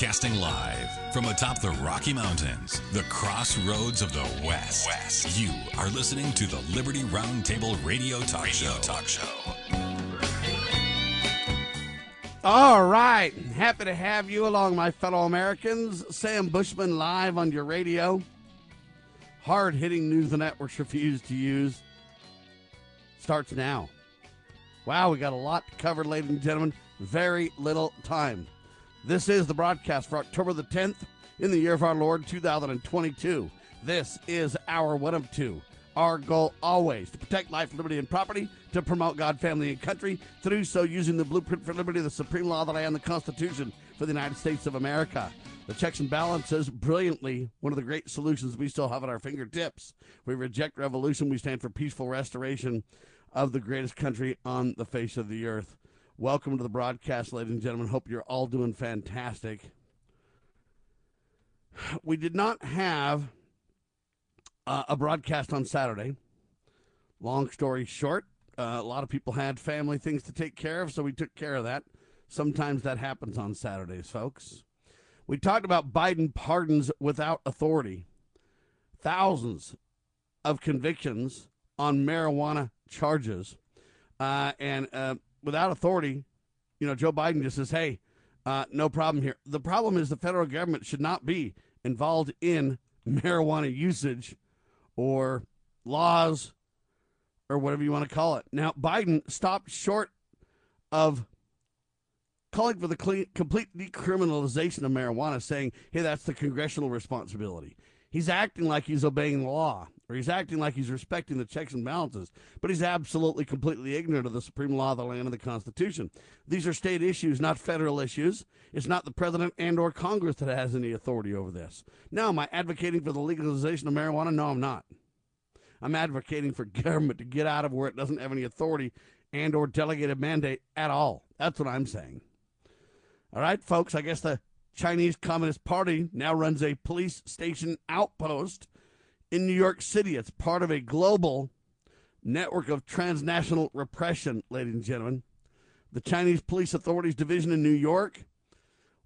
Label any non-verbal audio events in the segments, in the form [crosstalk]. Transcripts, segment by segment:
Broadcasting live from atop the Rocky Mountains, the crossroads of the West. West. You are listening to the Liberty Roundtable Radio Talk radio Show. Talk Show. All right. Happy to have you along, my fellow Americans. Sam Bushman live on your radio. Hard hitting news the networks refuse to use starts now. Wow, we got a lot covered, ladies and gentlemen. Very little time. This is the broadcast for October the 10th in the year of our Lord 2022. This is our one of two. Our goal always to protect life, liberty, and property, to promote God, family, and country, to do so using the blueprint for liberty, the supreme law of the land, the Constitution for the United States of America. The checks and balances, brilliantly, one of the great solutions we still have at our fingertips. We reject revolution. We stand for peaceful restoration of the greatest country on the face of the earth. Welcome to the broadcast, ladies and gentlemen. Hope you're all doing fantastic. We did not have uh, a broadcast on Saturday. Long story short, uh, a lot of people had family things to take care of, so we took care of that. Sometimes that happens on Saturdays, folks. We talked about Biden pardons without authority, thousands of convictions on marijuana charges, uh, and uh, without authority, you know, Joe Biden just says, "Hey, uh, no problem here." The problem is the federal government should not be involved in marijuana usage or laws or whatever you want to call it. Now, Biden stopped short of calling for the clean, complete decriminalization of marijuana, saying, hey, that's the congressional responsibility. He's acting like he's obeying the law, or he's acting like he's respecting the checks and balances, but he's absolutely completely ignorant of the supreme law of the land and the Constitution. These are state issues, not federal issues. It's not the president and or Congress that has any authority over this. Now, am I advocating for the legalization of marijuana? No, I'm not. I'm advocating for [laughs] government to get out of where it doesn't have any authority and or delegated mandate at all. That's what I'm saying. All right, folks, I guess the Chinese Communist Party now runs a police station outpost in New York City. It's part of a global network of transnational repression, ladies and gentlemen. The Chinese Police Authorities Division in New York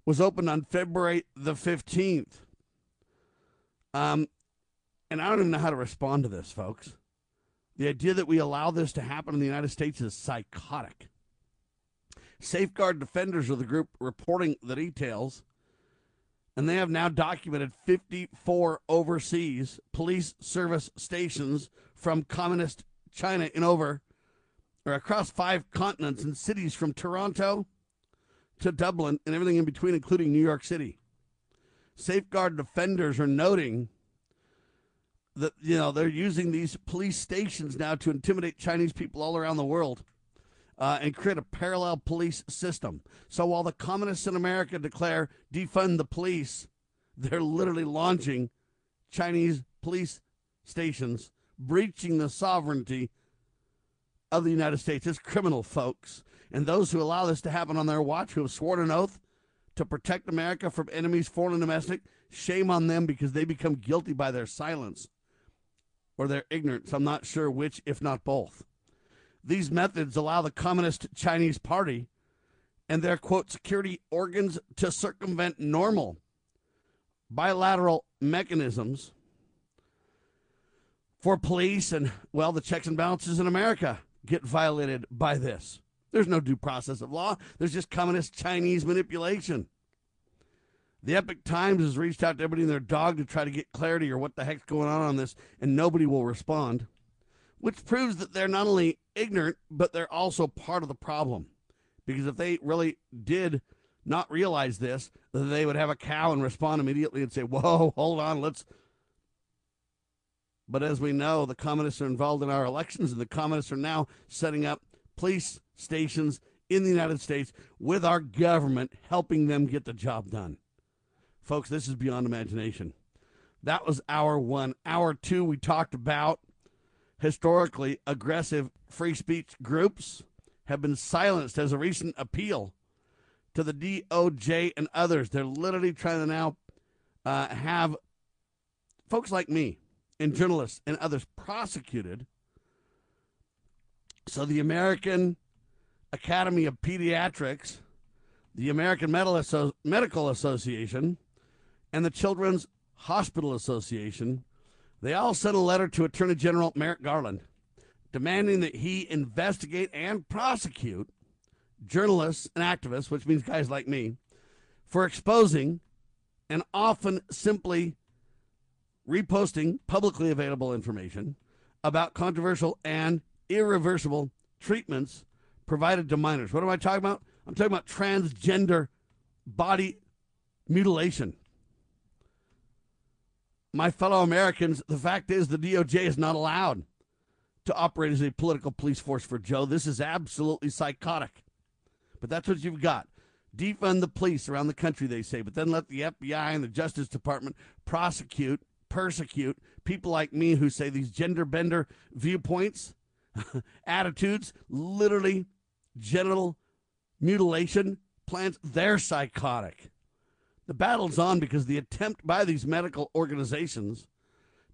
was opened on February the 15th. Um, and I don't even know how to respond to this, folks. The idea that we allow this to happen in the United States is psychotic. Safeguard Defenders are the group reporting the details and they have now documented 54 overseas police service stations from communist China in over or across five continents and cities from Toronto to Dublin and everything in between, including New York City. Safeguard defenders are noting that you know they're using these police stations now to intimidate Chinese people all around the world uh, and create a parallel police system. So while the communists in America declare defund the police, they're literally launching Chinese police stations, breaching the sovereignty of the United States. It's criminal, folks. And those who allow this to happen on their watch, who have sworn an oath to protect America from enemies, foreign and domestic, shame on them because they become guilty by their silence or their ignorance. I'm not sure which, if not both. These methods allow the Communist Chinese Party and their quote security organs to circumvent normal bilateral mechanisms for police and well the checks and balances in America get violated by this. There's no due process of law. There's just communist Chinese manipulation. The Epoch Times has reached out to everybody and their dog to try to get clarity or what the heck's going on on this, and nobody will respond which proves that they're not only ignorant, but they're also part of the problem. Because if they really did not realize this, they would have a cow and respond immediately and say, Whoa, [laughs] hold on, let's. But as we know, the communists are involved in our elections, and the communists are now setting up police stations in the United States with our government helping them get the job done. Folks, this is beyond imagination. That was hour one. Hour two, we talked about historically aggressive free speech groups have been silenced as a recent appeal to the DOJ and others. They're literally trying to now uh, have folks like me and journalists and others prosecuted. So the American Academy of Pediatrics, the American Medical Association, and the Children's Hospital Association, they all sent a letter to Attorney General Merrick Garland demanding that he investigate and prosecute journalists and activists, which means guys like me, for exposing and often simply reposting publicly available information about controversial and irreversible treatments provided to minors. What am I talking about? I'm talking about transgender body mutilation. My fellow Americans, the fact is the DOJ is not allowed to operate as a political police force for Joe. This is absolutely psychotic. But that's what you've got. Defund the police around the country, they say, but then let the FBI and the Justice Department prosecute, persecute people like me who say these gender bender viewpoints, [laughs] attitudes, literally genital mutilation plans, they're psychotic. The battle's on because the attempt by these medical organizations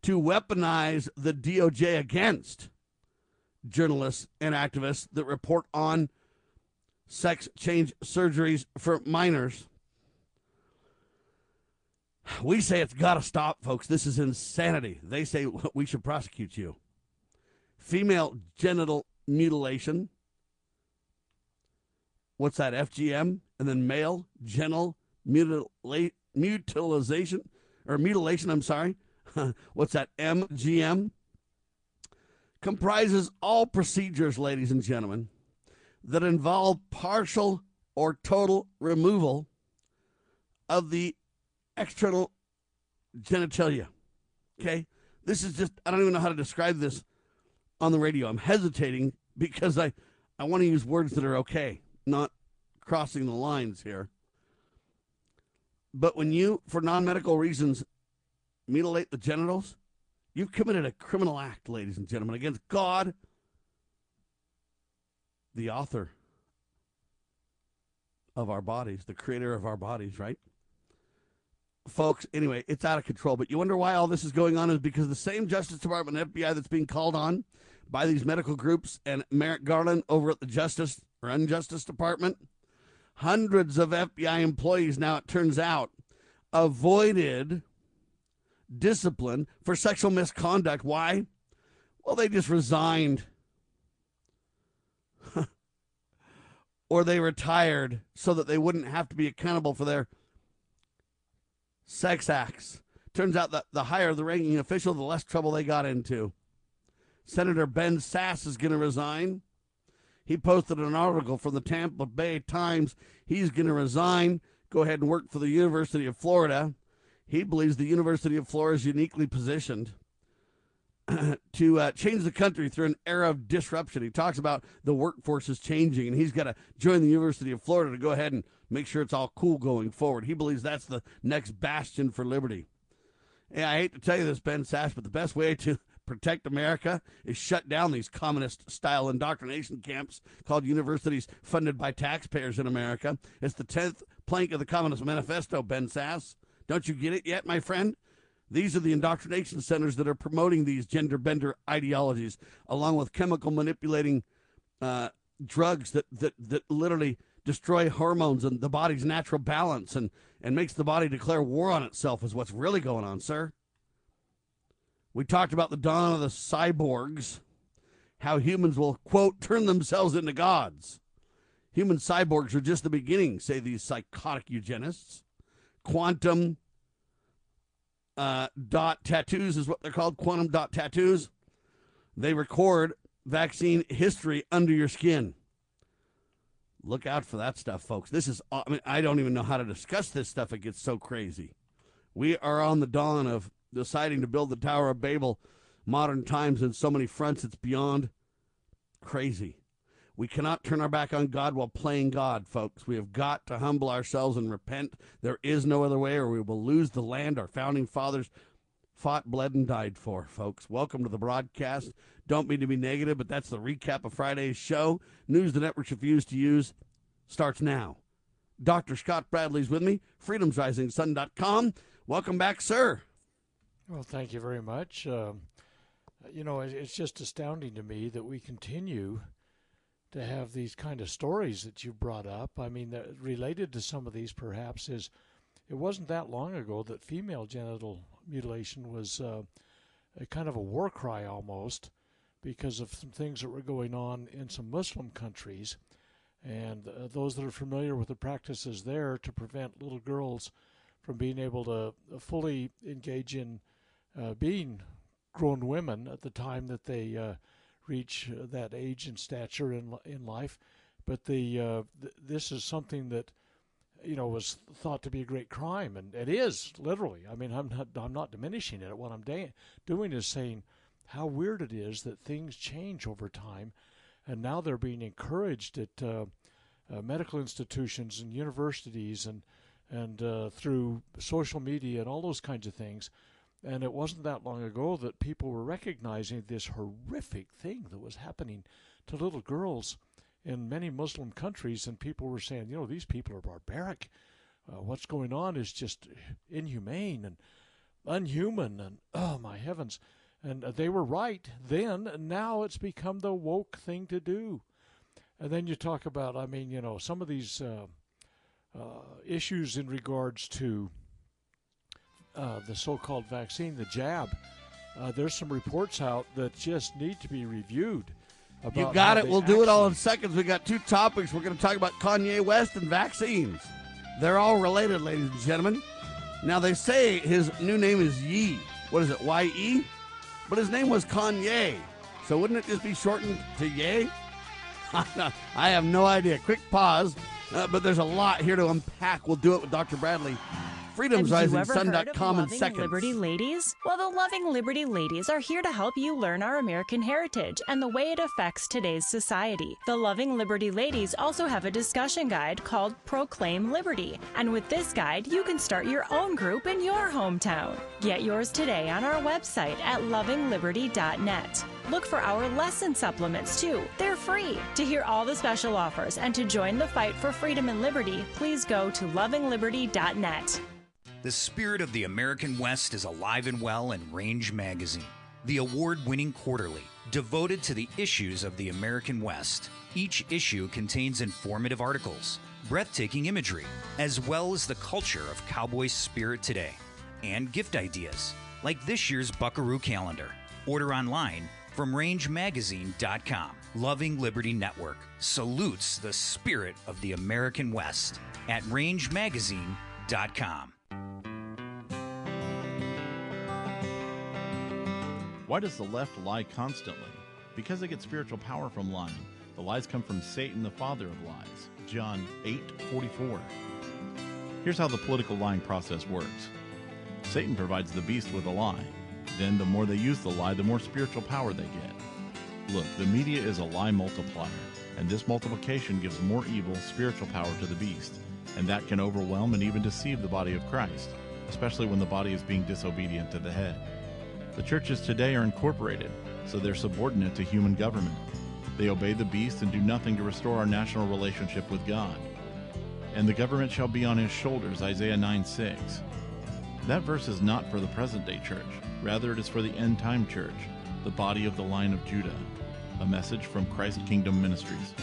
to weaponize the DOJ against journalists and activists that report on sex change surgeries for minors. We say it's got to stop, folks. This is insanity. They say [laughs] we should prosecute you. Female genital mutilation. What's that? FGM? And then male genital mutila- mutilization or mutilation, I'm sorry. [laughs] What's that? MGM? Comprises all procedures, ladies and gentlemen that involve partial or total removal of the external genitalia. Okay? This is just, I don't even know how to describe this on the radio. I'm hesitating because I, I want to use words that are okay, not crossing the lines here. But when you, for non medical reasons, mutilate the genitals, you've committed a criminal act, ladies and gentlemen, against God the author of our bodies, the creator of our bodies, right? Folks, anyway, it's out of control. But you wonder why all this is going on is because the same Justice Department FBI that's being called on by these medical groups and Merrick Garland over at the Justice or Unjustice Department, hundreds of FBI employees now, it turns out, avoided discipline for sexual misconduct. Why? Well, they just resigned [laughs] or they retired so that they wouldn't have to be accountable for their sex acts. Turns out that the higher the ranking official, the less trouble they got into. Senator Ben Sasse is going to resign. He posted an article from the Tampa Bay Times. He's going to resign, go ahead and work for the University of Florida. He believes the University of Florida is uniquely positioned [clears throat] to uh, change the country through an era of disruption. He talks about the workforce is changing, and he's got to join the University of Florida to go ahead and make sure it's all cool going forward. He believes that's the next bastion for liberty. Yeah, I hate to tell you this, Ben Sasse, but the best way to protect America is shut down these communist style indoctrination camps called universities funded by taxpayers in America. It's the 10th plank of the Communist Manifesto, Ben Sasse. Don't you get it yet, my friend? These are the indoctrination centers that are promoting these gender bender ideologies, along with chemical manipulating uh, drugs that, that, that literally destroy hormones and the body's natural balance and, and makes the body declare war on itself, is what's really going on, sir. We talked about the dawn of the cyborgs, how humans will, quote, turn themselves into gods. Human cyborgs are just the beginning, say these psychotic eugenists. Quantum uh, dot tattoos is what they're called, quantum dot tattoos. They record vaccine history under your skin. Look out for that stuff, folks. This is, I mean, I don't even know how to discuss this stuff. It gets so crazy. We are on the dawn of deciding to build the Tower of Babel modern times in so many fronts, it's beyond crazy. We cannot turn our back on God while playing God, folks. We have got to humble ourselves and repent. There is no other way, or we will lose the land our founding fathers fought, bled, and died for, folks. Welcome to the broadcast. Don't mean to be negative, but that's the recap of Friday's show. News the networks refuse to use starts now. Dr. Scott Bradley's with me, freedomsrisingsun.com. Welcome back, sir. Well, thank you very much. Um, you know, it's just astounding to me that we continue to have these kind of stories that you brought up. I mean, related to some of these, perhaps, is it wasn't that long ago that female genital mutilation was uh, a kind of a war cry almost because of some things that were going on in some Muslim countries. And uh, those that are familiar with the practices there to prevent little girls from being able to fully engage in uh, being grown women at the time that they uh, reach uh, that age and stature in in life. But the uh, th- this is something that you know was thought to be a great crime, and it is literally. I mean, I'm not I'm not diminishing it. What I'm da- doing is saying how weird it is that things change over time, and now they're being encouraged at uh, uh, medical institutions and universities and and through social media and all those kinds of things. And it wasn't that long ago that people were recognizing this horrific thing that was happening to little girls in many Muslim countries, and people were saying, you know, these people are barbaric. Uh, what's going on is just inhumane and unhuman, and oh my heavens! And they were right then, and now it's become the woke thing to do. And then you talk about, I mean, you know, some of these uh, uh, issues in regards to uh, the so-called vaccine, the jab. Uh, there's some reports out that just need to be reviewed. you got it. We'll do it all in seconds. We got two topics. We're going to talk about Kanye West and vaccines. They're all related, ladies and gentlemen. Now they say his new name is Ye. What is it? Y E? But his name was Kanye. So wouldn't it just be shortened to Ye? [laughs] I have no idea. Quick pause. Uh, but there's a lot here to unpack. We'll do it with Dr. Bradley freedomsrisingsun.com in seconds. Liberty Ladies? Well, the Loving Liberty Ladies are here to help you learn our American heritage and the way it affects today's society. The Loving Liberty Ladies also have a discussion guide called Proclaim Liberty. And with this guide, you can start your own group in your hometown. Get yours today on our website at lovingliberty.net. Look for our lesson supplements too. They're free. To hear all the special offers and to join the fight for freedom and liberty, please go to lovingliberty.net. The spirit of the American West is alive and well in Range Magazine, the award winning quarterly devoted to the issues of the American West. Each issue contains informative articles, breathtaking imagery, as well as the culture of cowboy spirit today, and gift ideas, like this year's Buckaroo calendar. Order online from rangemagazine.com. Loving Liberty Network salutes the spirit of the American West at rangemagazine.com. Why does the left lie constantly? Because they get spiritual power from lying. The lies come from Satan, the father of lies. John 8:44. Here's how the political lying process works. Satan provides the beast with a lie. Then the more they use the lie, the more spiritual power they get. Look, the media is a lie multiplier, and this multiplication gives more evil spiritual power to the beast, and that can overwhelm and even deceive the body of Christ, especially when the body is being disobedient to the head. The churches today are incorporated, so they're subordinate to human government. They obey the beast and do nothing to restore our national relationship with God. And the government shall be on his shoulders, Isaiah 9 6. That verse is not for the present day church, rather, it is for the end time church, the body of the line of Judah. A message from Christ Kingdom Ministries.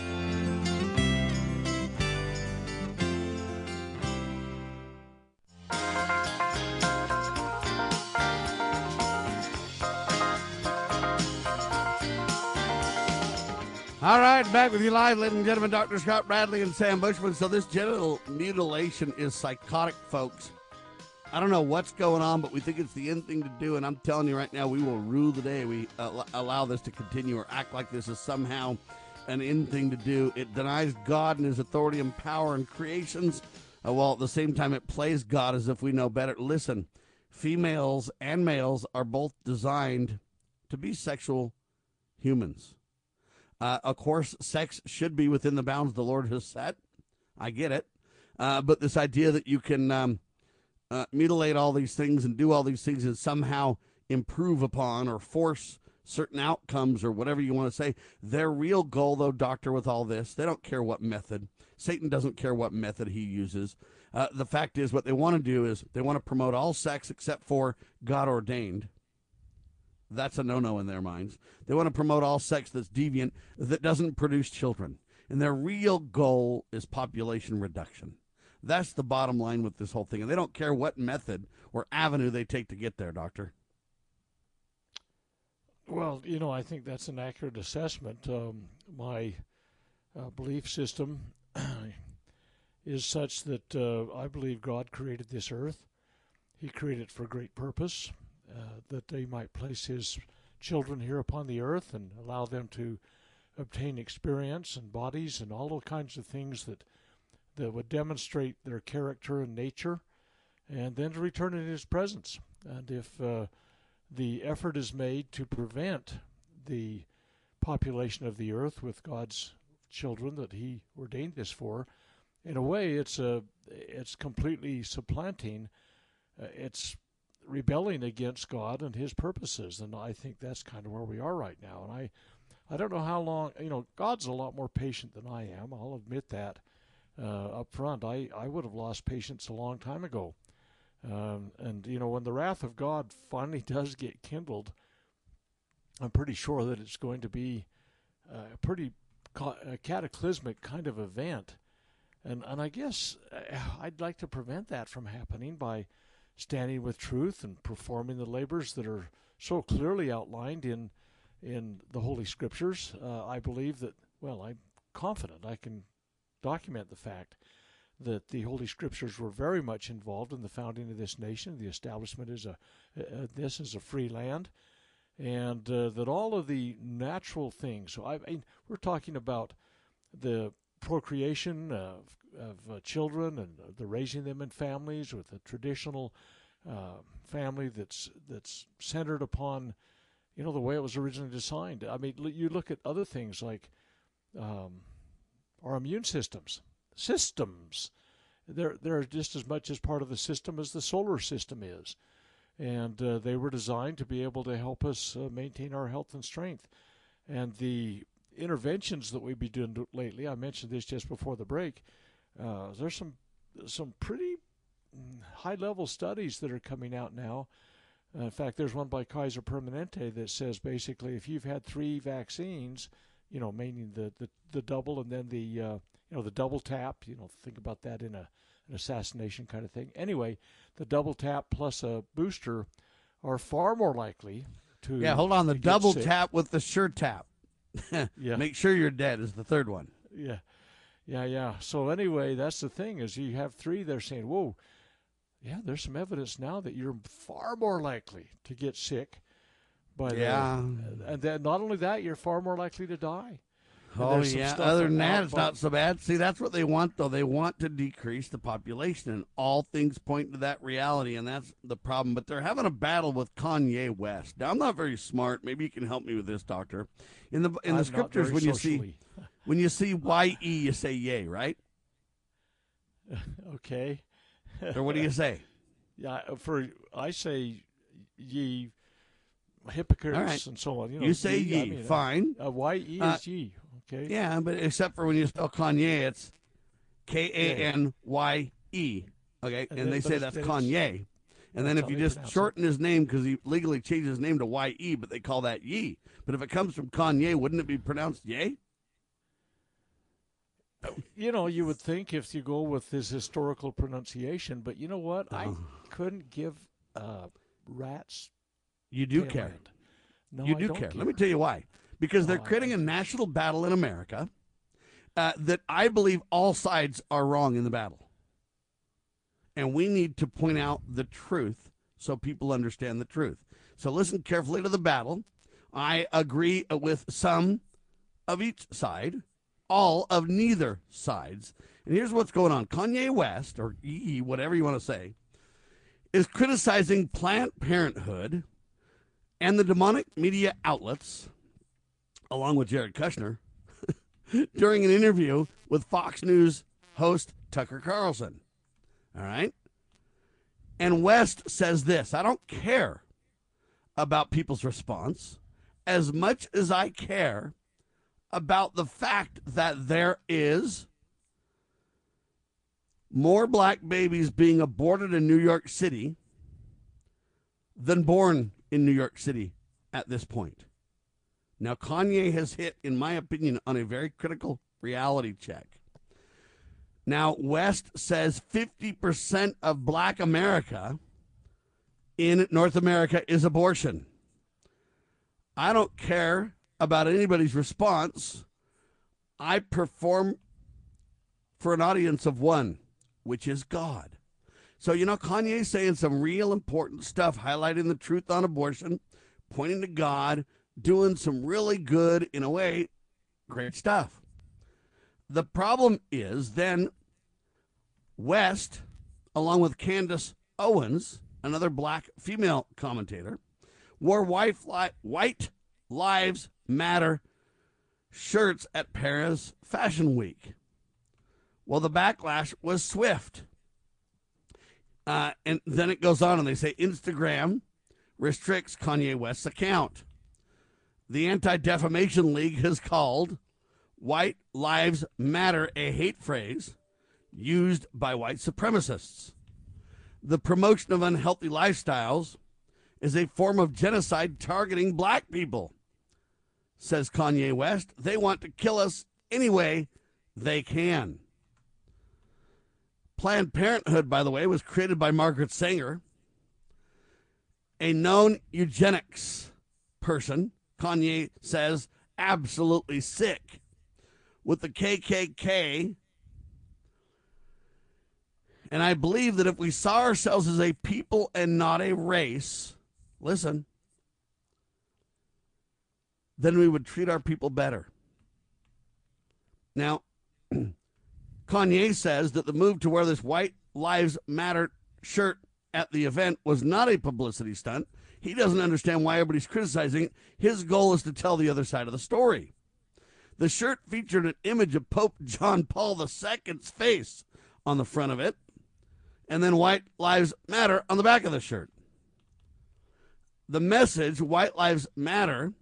All right, back with you live, ladies and gentlemen. Dr. Scott Bradley and Sam Bushman. So, this genital mutilation is psychotic, folks. I don't know what's going on, but we think it's the end thing to do. And I'm telling you right now, we will rule the day we allow this to continue or act like this is somehow an end thing to do. It denies God and his authority and power and creations, uh, while at the same time it plays God as if we know better. Listen, females and males are both designed to be sexual humans. Uh, of course, sex should be within the bounds the Lord has set. I get it. Uh, but this idea that you can um, uh, mutilate all these things and do all these things and somehow improve upon or force certain outcomes or whatever you want to say, their real goal, though, doctor, with all this, they don't care what method. Satan doesn't care what method he uses. Uh, the fact is, what they want to do is they want to promote all sex except for God ordained. That's a no no in their minds. They want to promote all sex that's deviant, that doesn't produce children. And their real goal is population reduction. That's the bottom line with this whole thing. And they don't care what method or avenue they take to get there, Doctor. Well, you know, I think that's an accurate assessment. Um, my uh, belief system [clears throat] is such that uh, I believe God created this earth. He created it for a great purpose, uh, that He might place His children here upon the earth and allow them to obtain experience and bodies and all the kinds of things that that would demonstrate their character and nature, and then to return in His presence. And if uh, the effort is made to prevent the population of the earth with God's children that He ordained this for, in a way, it's a it's completely supplanting. Uh, it's rebelling against God and His purposes, and I think that's kind of where we are right now. And I, I don't know how long. You know, God's a lot more patient than I am. I'll admit that uh, up front. I I would have lost patience a long time ago. Um, and you know, when the wrath of God finally [laughs] does get kindled, I'm pretty sure that it's going to be a pretty a cataclysmic kind of event. And and I guess uh, I'd like to prevent that from happening by standing with truth and performing the labors that are so clearly outlined in in the Holy Scriptures. Uh, I believe that. Well, I'm confident I can document the fact that the Holy Scriptures were very much involved in the founding of this nation, the establishment is a uh, this is a free land, and uh, that all of the natural things. So I mean, we're talking about the procreation of, of uh, children and the raising them in families with a traditional uh, family that's that's centered upon, you know, the way it was originally designed. I mean, you look at other things like um, our immune systems systems. They're they're just as much as part of the system as the solar system is, and uh, they were designed to be able to help us uh, maintain our health and strength. And the interventions that we've been doing lately, I mentioned this just before the break. Uh, there's some some pretty high level studies that are coming out now. in fact, there's one by Kaiser Permanente that says basically if you've had three vaccines, you know, meaning the, the, the double and then the uh, you know, the double tap, you know, think about that in a, an assassination kind of thing. Anyway, the double tap plus a booster are far more likely to. Yeah, hold on. The double sick. tap with the sure tap. [laughs] yeah. Make sure you're dead is the third one. Yeah. Yeah, yeah. So anyway, that's the thing is you have three they're saying, "Whoa, yeah, there's some evidence now that you're far more likely to get sick by uh, yeah. The, and then not only that, you're far more likely to die." Oh yeah. Other than that, it's not so bad. See, that's what they want, though. They want to decrease the population, and all things point to that reality, and that's the problem. But they're having a battle with Kanye West. Now, I'm not very smart. Maybe you can help me with this, Doctor. In the in the I'm scriptures, when socially. you see [laughs] when you see Y E, you say yay, right? [laughs] okay. Or what do you say? [laughs] Yeah, for I say ye hypocrites right. and so on. You, know, You say ye, I mean, fine. Uh, y e Uh, is ye. Okay. Yeah, but except for when you spell Kanye, it's K A N Y E. Okay, And and, then- they say that's Kanye. And then if you just pronounce it. shorten his name because he legally changed his name to Y E, but they call that Ye. But if it comes from Kanye, wouldn't it be pronounced Ye? You know, you would think if you go with his historical pronunciation, but you know what? I Oh. couldn't give uh, rats. You do care. end. No, you do don't care. Let me tell you why. Because they're Oh, creating a national battle in America uh, that I believe all sides are wrong in the battle. And we need to point out the truth so people understand the truth. So listen carefully to the battle. I agree with some of each side, all of neither sides. And here's what's going on Kanye West, or E, whatever you want to say, is criticizing Planned Parenthood and the demonic media outlets, along with Jared Kushner, [laughs] during an interview with Fox News host Tucker Carlson. All right? And West says this I don't care about people's response as much as I care about the fact that there is more black babies being aborted in New York City than born in New York City at this point. Now, Kanye has hit, in my opinion, on a very critical reality check. Now, West says 50% of black America in North America is abortion. I don't care about anybody's response. I perform for an audience of one, which is God. So, you know, Kanye's saying some real important stuff, highlighting the truth on abortion, pointing to God, doing some really good, in a way, great stuff. The problem is then West, along with Candace Owens, another black female commentator, wore white Lives Matter shirts at Paris Fashion Week. Well, the backlash was swift. Uh, and then it goes on, and they say Instagram restricts Kanye West's account. The Anti Defamation League has called White Lives Matter a hate phrase used by white supremacists. The promotion of unhealthy lifestyles is a form of genocide targeting black people, says Kanye West. They want to kill us any way they can. Planned Parenthood, by the way, was created by Margaret Sanger, a known eugenics person, Kanye says, absolutely sick. With the KKK and I believe that if we saw ourselves as a people and not a race, listen, then we would treat our people better. Now, [clears throat] Kanye says that the move to wear this White Lives Matter shirt at the event was not a publicity stunt. He doesn't understand why everybody's criticizing it. His goal is to tell the other side of the story. The shirt featured an image of Pope John Paul II's face on the front of it and then White Lives Matter on the back of the shirt. The message, White Lives Matter,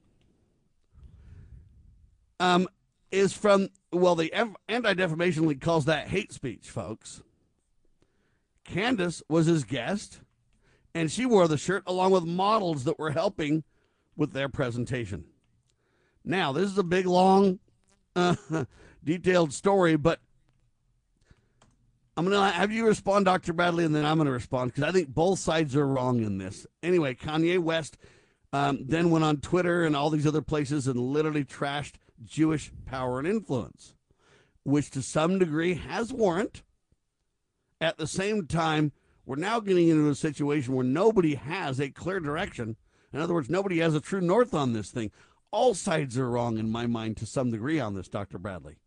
um, is from, well, the Anti Defamation League calls that hate speech, folks. Candace was his guest, and she wore the shirt along with models that were helping with their presentation. Now, this is a big, long, uh, [laughs] detailed story, but I'm going to have you respond, Dr. Bradley, and then I'm going to respond because I think both sides are wrong in this. Anyway, Kanye West um, then went on Twitter and all these other places and literally trashed Jewish power and influence, which to some degree has warrant. At the same time, we're now getting into a situation where nobody has a clear direction. In other words, nobody has a true north on this thing. All sides are wrong in my mind to some degree on this, Dr. Bradley.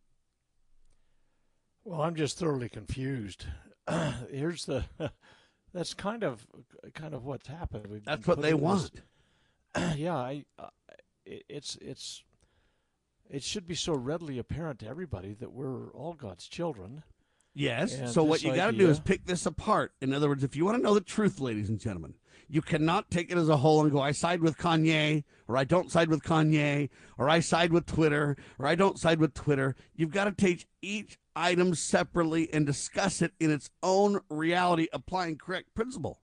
Well, I'm just thoroughly confused. [clears throat] Here's the. [laughs] that's kind of kind of what's happened. We've that's what they want. This, [clears throat] yeah, I, it, it's it's it should be so readily apparent to everybody that we're all God's children. Yes. And so what you got to do is pick this apart. In other words, if you want to know the truth, ladies and gentlemen, you cannot take it as a whole and go, I side with Kanye, or I don't side with Kanye, or I side with Twitter, or I don't side with Twitter. You've got to take each item separately and discuss it in its own reality, applying correct principle.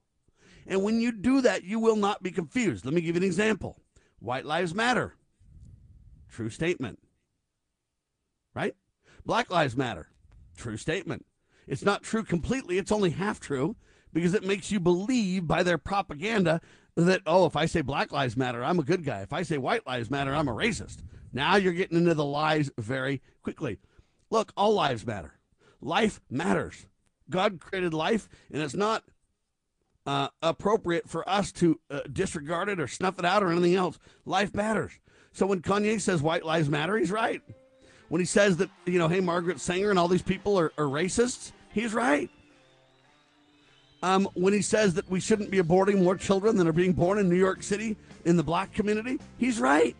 And when you do that, you will not be confused. Let me give you an example White Lives Matter. True statement. Right? Black Lives Matter. True statement. It's not true completely, it's only half true because it makes you believe by their propaganda that, oh, if I say Black Lives Matter, I'm a good guy. If I say White Lives Matter, I'm a racist. Now you're getting into the lies very quickly. Look, all lives matter. Life matters. God created life, and it's not uh, appropriate for us to uh, disregard it or snuff it out or anything else. Life matters. So when Kanye says white lives matter, he's right. When he says that, you know, hey, Margaret Sanger and all these people are, are racists, he's right. Um, when he says that we shouldn't be aborting more children than are being born in New York City in the black community, he's right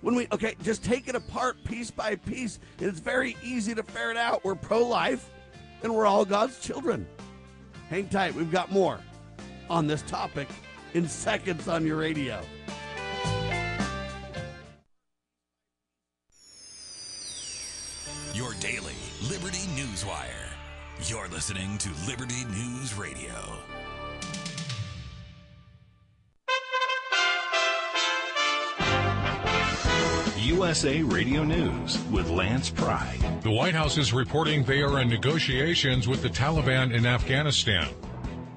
when we okay just take it apart piece by piece it's very easy to ferret out we're pro-life and we're all god's children hang tight we've got more on this topic in seconds on your radio daily Liberty Newswire. You're listening to Liberty News Radio. USA Radio News with Lance Pride. The White House is reporting they are in negotiations with the Taliban in Afghanistan.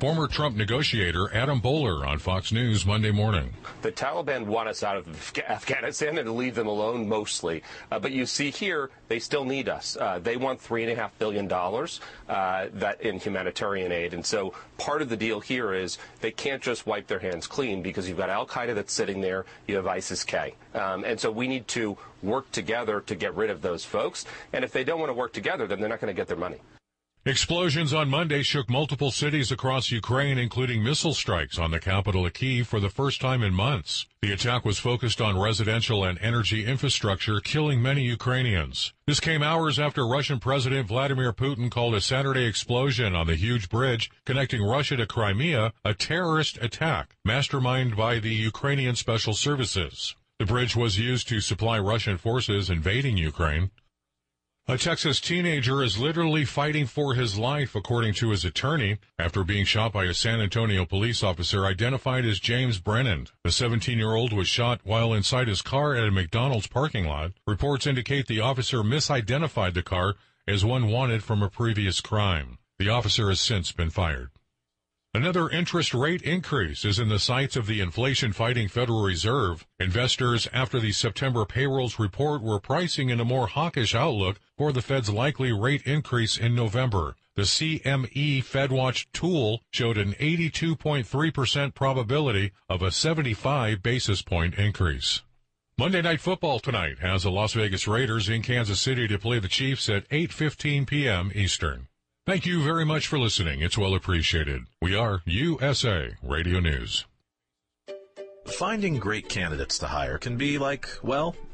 Former Trump negotiator Adam Boehler on Fox News Monday morning. The Taliban want us out of Afghanistan and leave them alone mostly. Uh, but you see here, they still need us. Uh, they want $3.5 billion uh, that in humanitarian aid. And so part of the deal here is they can't just wipe their hands clean because you've got Al Qaeda that's sitting there, you have ISIS K. Um, and so we need to work together to get rid of those folks. And if they don't want to work together, then they're not going to get their money. Explosions on Monday shook multiple cities across Ukraine, including missile strikes on the capital of Kyiv for the first time in months. The attack was focused on residential and energy infrastructure, killing many Ukrainians. This came hours after Russian President Vladimir Putin called a Saturday explosion on the huge bridge connecting Russia to Crimea a terrorist attack, masterminded by the Ukrainian Special Services. The bridge was used to supply Russian forces invading Ukraine. A Texas teenager is literally fighting for his life, according to his attorney, after being shot by a San Antonio police officer identified as James Brennan. The 17 year old was shot while inside his car at a McDonald's parking lot. Reports indicate the officer misidentified the car as one wanted from a previous crime. The officer has since been fired. Another interest rate increase is in the sights of the inflation fighting Federal Reserve. Investors, after the September payrolls report, were pricing in a more hawkish outlook for the Fed's likely rate increase in November. The CME FedWatch tool showed an 82.3% probability of a 75 basis point increase. Monday Night Football tonight has the Las Vegas Raiders in Kansas City to play the Chiefs at 8:15 p.m. Eastern. Thank you very much for listening. It's well appreciated. We are USA Radio News. Finding great candidates to hire can be like, well,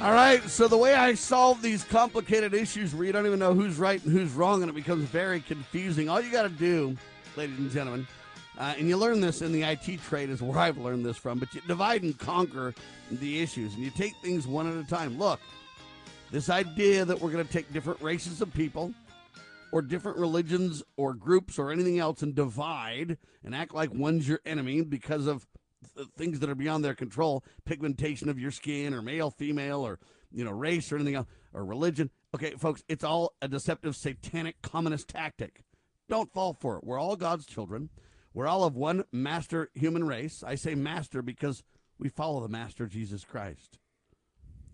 All right, so the way I solve these complicated issues where you don't even know who's right and who's wrong, and it becomes very confusing, all you got to do, ladies and gentlemen, uh, and you learn this in the IT trade, is where I've learned this from, but you divide and conquer the issues, and you take things one at a time. Look, this idea that we're going to take different races of people, or different religions, or groups, or anything else, and divide and act like one's your enemy because of things that are beyond their control, pigmentation of your skin or male, female, or you know, race or anything else, or religion. Okay, folks, it's all a deceptive, satanic, communist tactic. Don't fall for it. We're all God's children. We're all of one master human race. I say master because we follow the master Jesus Christ.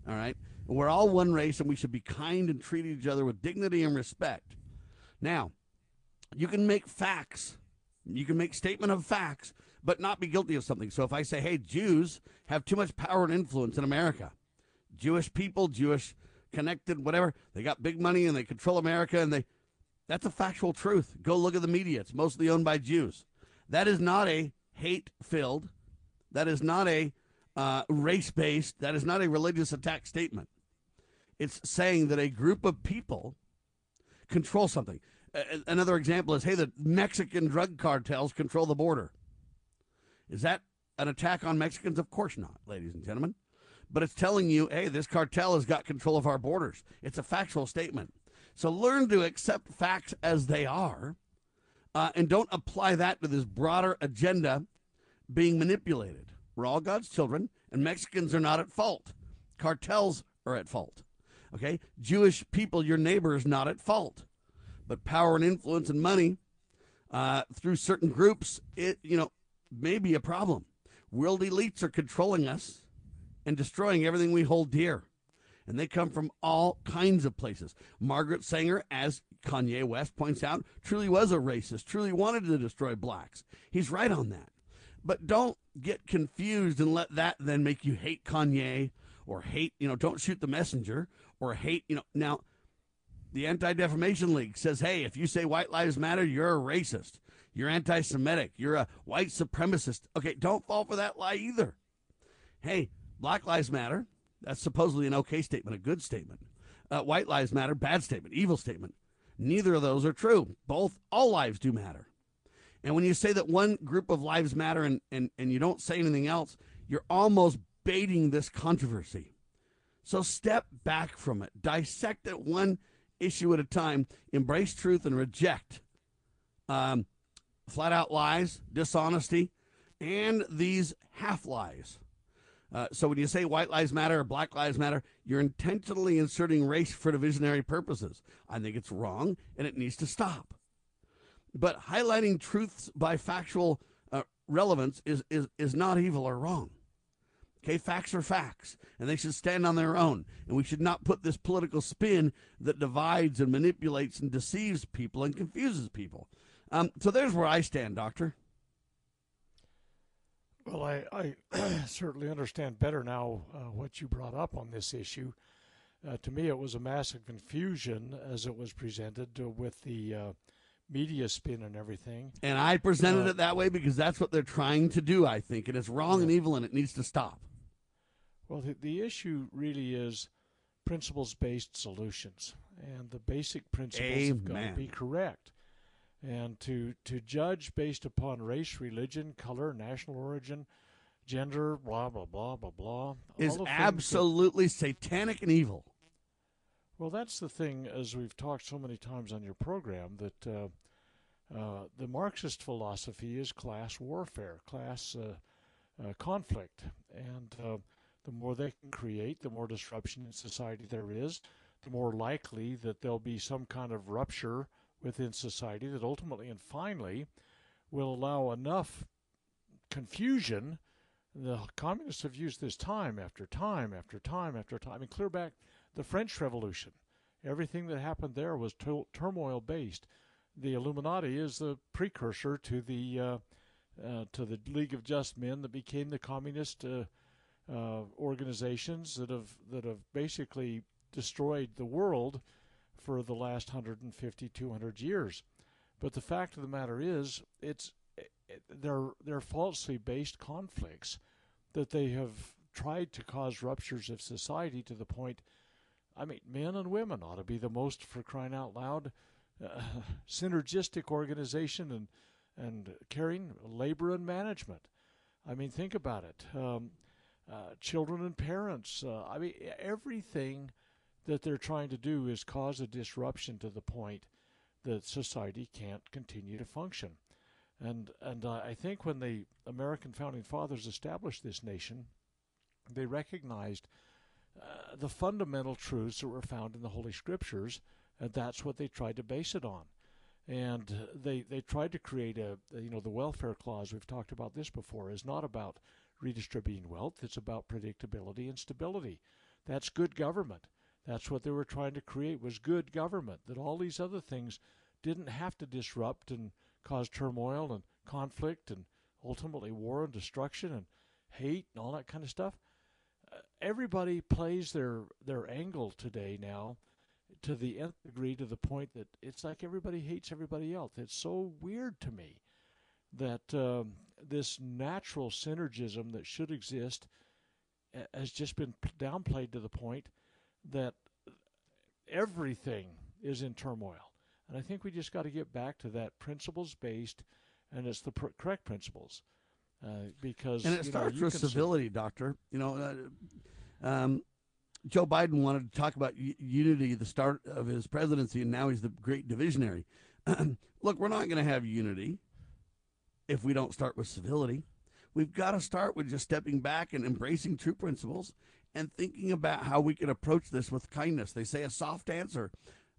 All right? We're all one race and we should be kind and treat each other with dignity and respect. Now, you can make facts, you can make statement of facts but not be guilty of something. So if I say, hey, Jews have too much power and influence in America, Jewish people, Jewish connected, whatever, they got big money and they control America and they, that's a factual truth. Go look at the media. It's mostly owned by Jews. That is not a hate filled, that is not a uh, race based, that is not a religious attack statement. It's saying that a group of people control something. Another example is hey, the Mexican drug cartels control the border. Is that an attack on Mexicans? Of course not, ladies and gentlemen. But it's telling you, hey, this cartel has got control of our borders. It's a factual statement. So learn to accept facts as they are uh, and don't apply that to this broader agenda being manipulated. We're all God's children, and Mexicans are not at fault. Cartels are at fault. Okay? Jewish people, your neighbor, is not at fault. But power and influence and money uh, through certain groups, it, you know, may be a problem. World elites are controlling us and destroying everything we hold dear. And they come from all kinds of places. Margaret Sanger, as Kanye West points out, truly was a racist, truly wanted to destroy blacks. He's right on that. But don't get confused and let that then make you hate Kanye or hate, you know, don't shoot the messenger or hate, you know. Now, the Anti Defamation League says, hey, if you say white lives matter, you're a racist. You're anti Semitic. You're a white supremacist. Okay, don't fall for that lie either. Hey, Black Lives Matter. That's supposedly an okay statement, a good statement. Uh, white Lives Matter, bad statement, evil statement. Neither of those are true. Both, all lives do matter. And when you say that one group of lives matter and, and, and you don't say anything else, you're almost baiting this controversy. So step back from it, dissect it one issue at a time, embrace truth and reject um, flat out lies, dishonesty, and these half lies. Uh, so when you say white lives matter or black lives matter, you're intentionally inserting race for divisionary purposes. I think it's wrong and it needs to stop. But highlighting truths by factual uh, relevance is, is, is not evil or wrong. Okay, facts are facts, and they should stand on their own. And we should not put this political spin that divides and manipulates and deceives people and confuses people. Um, so there's where I stand, Doctor. Well, I, I [clears throat] certainly understand better now uh, what you brought up on this issue. Uh, to me, it was a massive confusion as it was presented uh, with the uh, media spin and everything. And I presented uh, it that way because that's what they're trying to do, I think. And it's wrong yeah. and evil, and it needs to stop. Well, the, the issue really is principles based solutions. And the basic principles Amen. have got to be correct. And to, to judge based upon race, religion, color, national origin, gender, blah, blah, blah, blah, blah. Is absolutely that, satanic and evil. Well, that's the thing, as we've talked so many times on your program, that uh, uh, the Marxist philosophy is class warfare, class uh, uh conflict. And uh, the more they can create, the more disruption in society there is, the more likely that there'll be some kind of rupture within society that ultimately and finally will allow enough confusion. The communists have used this time after time after time after time. Mean, clear back the French Revolution. Everything that happened there was turmoil based. The Illuminati is the precursor to the uh, uh, to the League of Just Men that became the communist uh, uh, organizations that have that have basically destroyed the world for the last 150 200 years but the fact of the matter is it's they're they're falsely based conflicts that they have tried to cause ruptures of society to the point I mean men and women ought to be the most for crying out loud uh, [laughs] synergistic organization and and caring labor and management I mean think about it um, uh, children and parents. Uh, I mean, everything that they're trying to do is cause a disruption to the point that society can't continue to function. And and uh, I think when the American founding fathers established this nation, they recognized uh, the fundamental truths that were found in the Holy Scriptures, and that's what they tried to base it on. And they they tried to create a you know the welfare clause. We've talked about this before. Is not about redistributing wealth. It's about predictability and stability. That's good government. That's what they were trying to create was good government. That all these other things didn't have to disrupt and cause turmoil and conflict and ultimately war and destruction and hate and all that kind of stuff. Uh, everybody plays their their angle today now to the nth degree to the point that it's like everybody hates everybody else. It's so weird to me that um, this natural synergism that should exist has just been downplayed to the point that everything is in turmoil. And I think we just got to get back to that principles based, and it's the pr- correct principles. Uh, because and it starts know, with civility, doctor. You know, uh, um, Joe Biden wanted to talk about unity at the start of his presidency, and now he's the great divisionary. [clears throat] Look, we're not going to have unity if we don't start with civility. We've got to start with just stepping back and embracing true principles and thinking about how we can approach this with kindness. They say a soft answer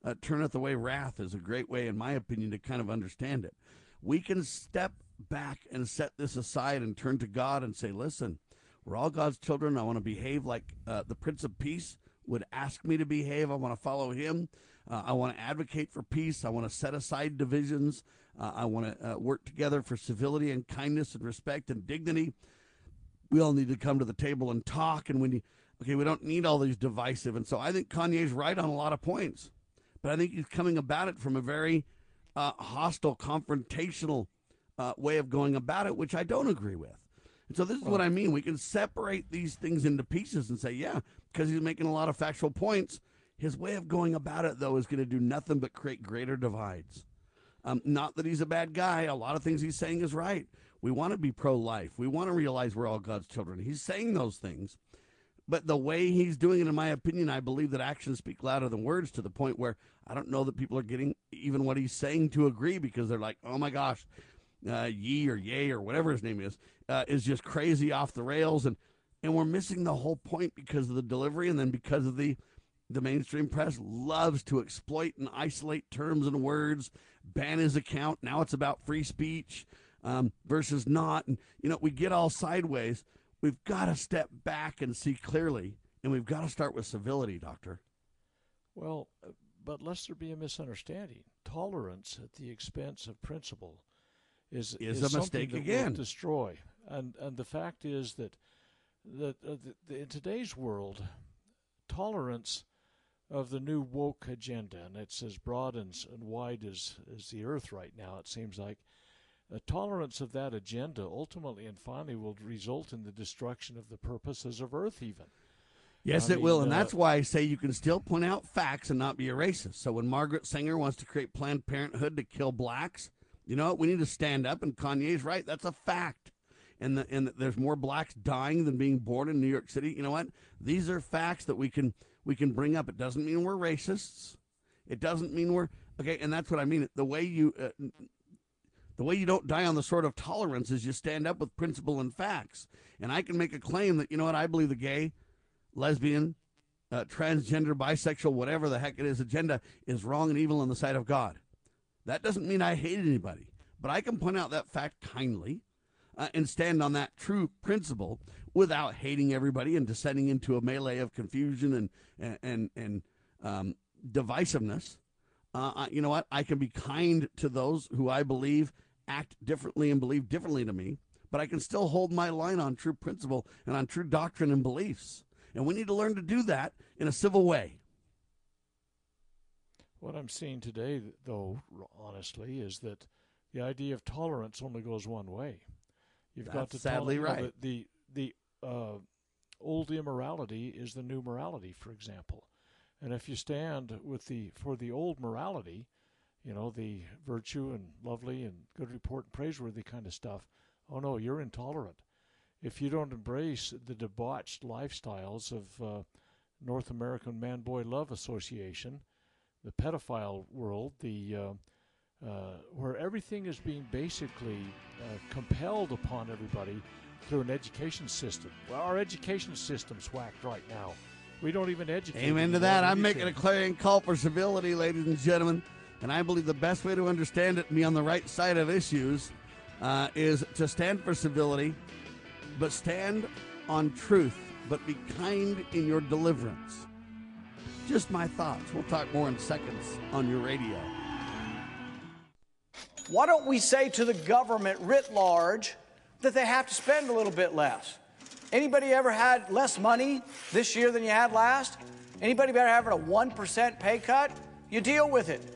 uh, turneth away wrath is a great way, in my opinion, to kind of understand it. We can step back and set this aside and turn to God and say, listen, we're all God's children. I want to behave like uh, the Prince of Peace would ask me to behave. I want to follow him. Uh, I want to advocate for peace. I want to set aside divisions. Uh, I want to uh, work together for civility and kindness and respect and dignity. We all need to come to the table and talk. And when you, okay, we don't need all these divisive. And so I think Kanye's right on a lot of points, but I think he's coming about it from a very uh, hostile, confrontational uh, way of going about it, which I don't agree with. And so this is what I mean. We can separate these things into pieces and say, yeah, because he's making a lot of factual points. His way of going about it, though, is going to do nothing but create greater divides. Um, not that he's a bad guy. A lot of things he's saying is right. We want to be pro life. We want to realize we're all God's children. He's saying those things. But the way he's doing it, in my opinion, I believe that actions speak louder than words to the point where I don't know that people are getting even what he's saying to agree because they're like, oh my gosh, uh, Yee or Yay or whatever his name is, uh, is just crazy off the rails. And, and we're missing the whole point because of the delivery and then because of the the mainstream press loves to exploit and isolate terms and words, ban his account. Now it's about free speech um, versus not. And, you know, we get all sideways. We've got to step back and see clearly, and we've got to start with civility, Doctor. Well, uh, but lest there be a misunderstanding, tolerance at the expense of principle is is, is a mistake that again. Destroy, and and the fact is that that uh, the, the, in today's world, tolerance of the new woke agenda, and it's as broad and, and wide as as the earth right now. It seems like. A tolerance of that agenda ultimately and finally will result in the destruction of the purposes of Earth, even. Yes, I it will, and uh, that's why I say you can still point out facts and not be a racist. So when Margaret Sanger wants to create Planned Parenthood to kill blacks, you know what? We need to stand up, and Kanye's right. That's a fact. And the, and there's more blacks dying than being born in New York City. You know what? These are facts that we can we can bring up. It doesn't mean we're racists. It doesn't mean we're okay. And that's what I mean. The way you uh, the way you don't die on the sword of tolerance is you stand up with principle and facts. And I can make a claim that you know what? I believe the gay, lesbian, uh, transgender, bisexual, whatever the heck it is, agenda is wrong and evil in the sight of God. That doesn't mean I hate anybody, but I can point out that fact kindly uh, and stand on that true principle without hating everybody and descending into a melee of confusion and and and, and um, divisiveness. Uh, you know what? I can be kind to those who I believe act differently and believe differently to me, but I can still hold my line on true principle and on true doctrine and beliefs. And we need to learn to do that in a civil way. What I'm seeing today, though, honestly, is that the idea of tolerance only goes one way. You've got to sadly know, right. The the, the uh, old immorality is the new morality, for example, and if you stand with the for the old morality, you know the virtue and lovely and good report and praiseworthy kind of stuff. Oh no, you're intolerant. If you don't embrace the debauched lifestyles of uh, North American Man Boy Love Association, the pedophile world, the uh, uh, where everything is being basically uh, compelled upon everybody through an education system. Well, our education system's whacked right now. We don't even educate. Amen to that. I'm making a clarion call for civility, ladies and gentlemen. And I believe the best way to understand it and be on the right side of issues uh, is to stand for civility, but stand on truth, but be kind in your deliverance. Just my thoughts. We'll talk more in seconds on your radio. Why don't we say to the government writ large that they have to spend a little bit less? Anybody ever had less money this year than you had last? Anybody ever having a 1% pay cut? You deal with it.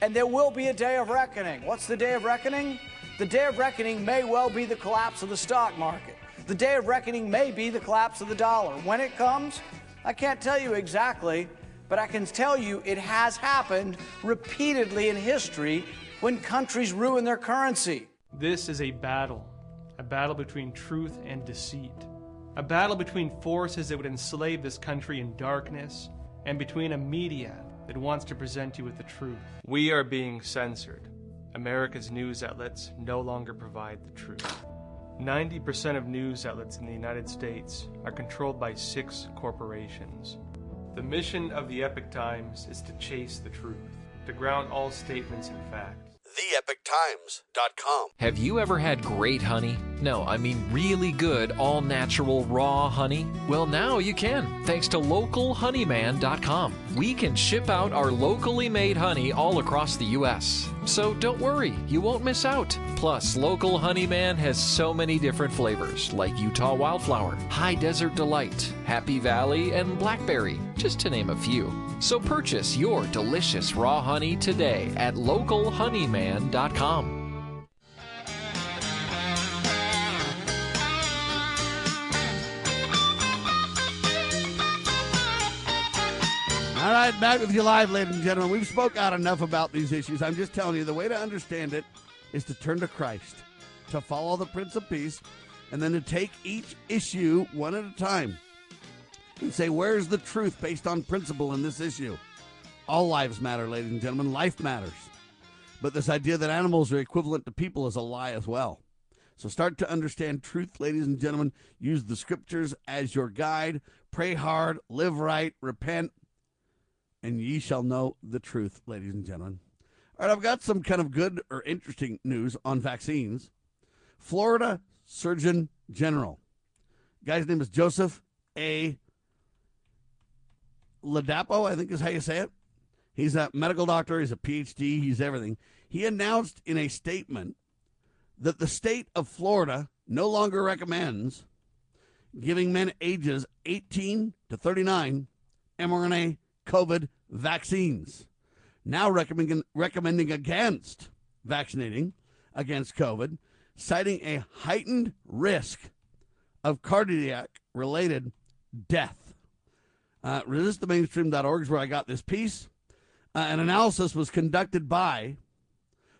and there will be a day of reckoning. What's the day of reckoning? The day of reckoning may well be the collapse of the stock market. The day of reckoning may be the collapse of the dollar. When it comes, I can't tell you exactly, but I can tell you it has happened repeatedly in history when countries ruin their currency. This is a battle a battle between truth and deceit, a battle between forces that would enslave this country in darkness, and between a media that wants to present you with the truth. We are being censored. America's news outlets no longer provide the truth. 90% of news outlets in the United States are controlled by six corporations. The mission of the Epoch Times is to chase the truth, to ground all statements in fact. TheEpochTimes.com. Have you ever had great honey? No, I mean really good, all natural, raw honey? Well, now you can, thanks to localhoneyman.com. We can ship out our locally made honey all across the U.S. So don't worry, you won't miss out. Plus, Local Honeyman has so many different flavors like Utah Wildflower, High Desert Delight, Happy Valley, and Blackberry, just to name a few. So purchase your delicious raw honey today at localhoneyman.com. All right, back with you live, ladies and gentlemen. We've spoke out enough about these issues. I'm just telling you, the way to understand it is to turn to Christ, to follow the Prince of Peace, and then to take each issue one at a time and say, where's the truth based on principle in this issue? All lives matter, ladies and gentlemen. Life matters. But this idea that animals are equivalent to people is a lie as well. So start to understand truth, ladies and gentlemen. Use the scriptures as your guide. Pray hard, live right, repent, and ye shall know the truth, ladies and gentlemen. All right, I've got some kind of good or interesting news on vaccines. Florida Surgeon General. Guy's name is Joseph A. Ladapo, I think is how you say it. He's a medical doctor, he's a PhD, he's everything. He announced in a statement that the state of Florida no longer recommends giving men ages 18 to 39 mRNA COVID vaccines. Now recommending, recommending against vaccinating against COVID, citing a heightened risk of cardiac related death. Uh, ResistTheMainstream.org is where I got this piece. Uh, an analysis was conducted by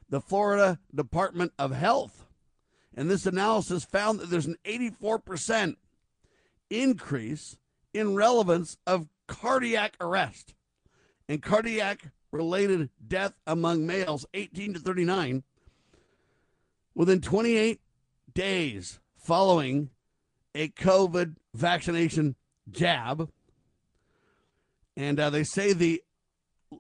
the Florida Department of Health. And this analysis found that there's an 84% increase in relevance of cardiac arrest and cardiac related death among males 18 to 39 within 28 days following a COVID vaccination jab. And uh, they say the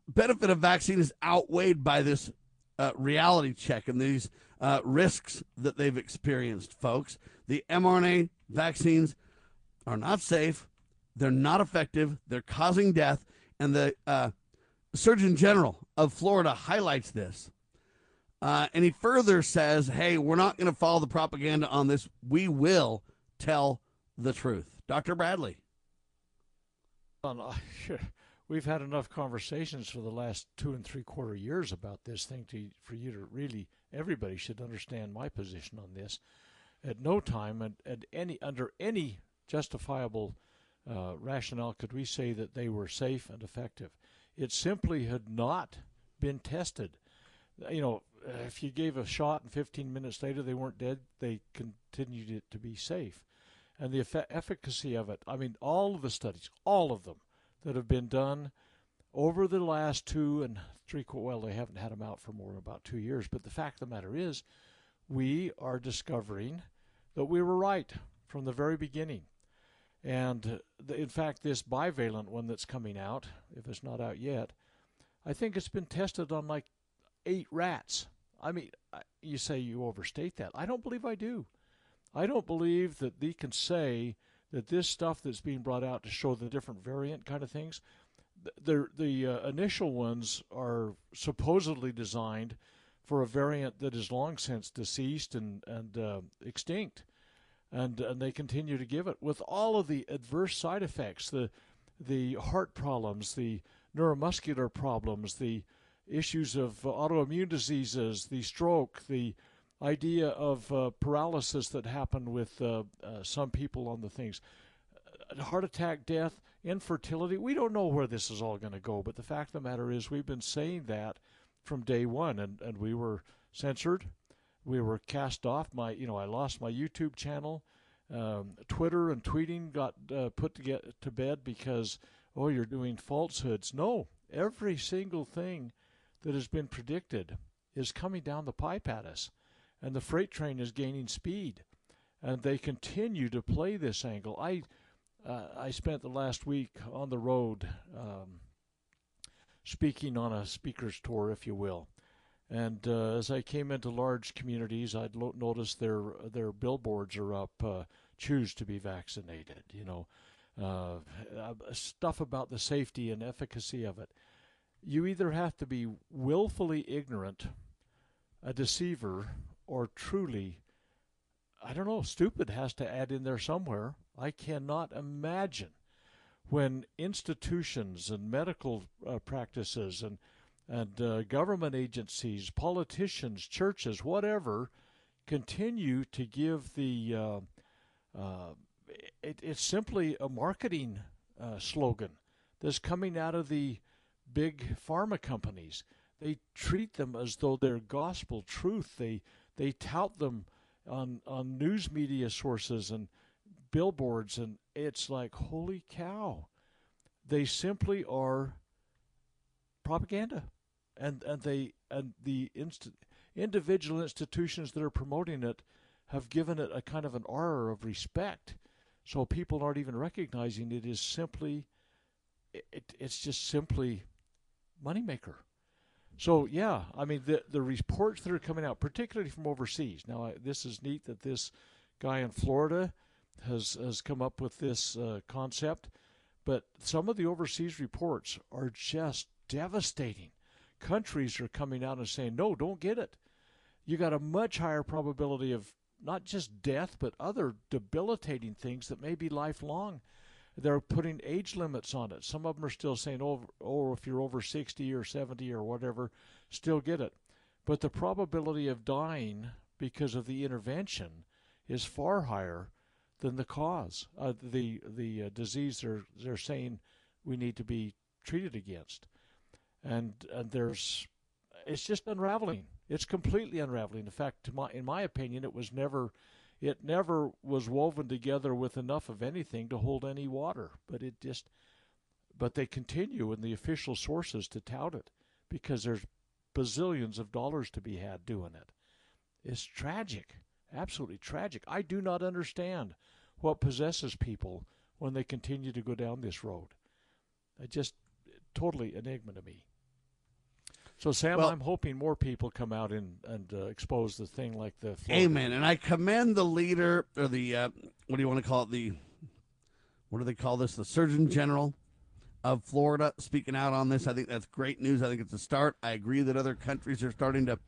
benefit of vaccine is outweighed by this uh, reality check and these uh, risks that they've experienced, folks. The mRNA vaccines are not safe, they're not effective, they're causing death, and the uh, Surgeon General of Florida highlights this. Uh, and he further says, hey, we're not going to follow the propaganda on this. We will tell the truth. Dr. Bradley. [laughs] We've had enough conversations for the last two and three quarter years about this thing to, for you to really, everybody should understand my position on this. At no time, at, at any under any justifiable uh, rationale, could we say that they were safe and effective. It simply had not been tested. You know, if you gave a shot and 15 minutes later they weren't dead, they continued it to be safe. And the eff- efficacy of it, I mean, all of the studies, all of them that have been done over the last two and three, well, they haven't had them out for more than about two years. But the fact of the matter is, we are discovering that we were right from the very beginning. And in fact, this bivalent one that's coming out, if it's not out yet, I think it's been tested on like eight rats. I mean, you say you overstate that. I don't believe I do. I don't believe that they can say that this stuff that's being brought out to show the different variant kind of things, the the uh, initial ones are supposedly designed for a variant that is long since deceased and and uh, extinct and and they continue to give it with all of the adverse side effects, the the heart problems, the neuromuscular problems, the issues of autoimmune diseases, the stroke, the idea of uh, paralysis that happened with uh, uh, some people on the things, uh, heart attack, death, infertility. We don't know where this is all going to go, but the fact of the matter is, we've been saying that from day one, and, and we were censored we were cast off. My, you know, I lost my YouTube channel. Um, Twitter and tweeting got uh, put to get to bed because oh, you're doing falsehoods. No, every single thing that has been predicted is coming down the pipe at us, and the freight train is gaining speed, and they continue to play this angle. I uh, I spent the last week on the road. Um, speaking on a speaker's tour, if you will. And uh, as I came into large communities, I'd lo- their their billboards are up. Uh, choose to be vaccinated. You know, uh, uh, stuff about the safety and efficacy of it. You either have to be willfully ignorant, a deceiver, or truly, I don't know, stupid has to add in there somewhere. I cannot imagine when institutions and medical uh, practices and and uh, government agencies, politicians, churches, whatever, continue to give the uh, uh it, it's simply a marketing uh, slogan that's coming out of the big pharma companies. They treat them as though they're gospel truth. They they tout them on on news media sources and billboards, and it's like, holy cow. They simply are propaganda. And, and they and the inst- individual institutions that are promoting it have given it a kind of an aura of respect. So people aren't even recognizing it is simply, it, it's just simply moneymaker. So yeah, I mean the the reports that are coming out, particularly from overseas. Now I, this is neat that this guy in Florida has has come up with this uh, concept, but some of the overseas reports are just devastating. Countries are coming out and saying, "No, don't get it." You got a much higher probability of not just death, but other debilitating things that may be lifelong. They're putting age limits on it. Some of them are still saying, "Oh, oh if you're over 60 or 70 or whatever, still get it." But the probability of dying because of the intervention is far higher than the cause, uh, the the uh, disease they're they're saying we need to be treated against, and and there's it's just unraveling. It's completely unraveling. In fact, my, in my opinion, it was never it never was woven together with enough of anything to hold any water. But it just but they continue in the official sources to tout it because there's bazillions of dollars to be had doing it. It's tragic absolutely tragic. I do not understand what possesses people when they continue to go down this road. It just totally enigma to me. So, Sam, well, I'm hoping more people come out and and uh, expose the thing like the. Florida. Amen. And I commend the leader or the uh, what do you want to call it? The what do they call this? The Surgeon General of Florida speaking out on this. I think that's great news. I think it's a start. I agree that other countries are starting to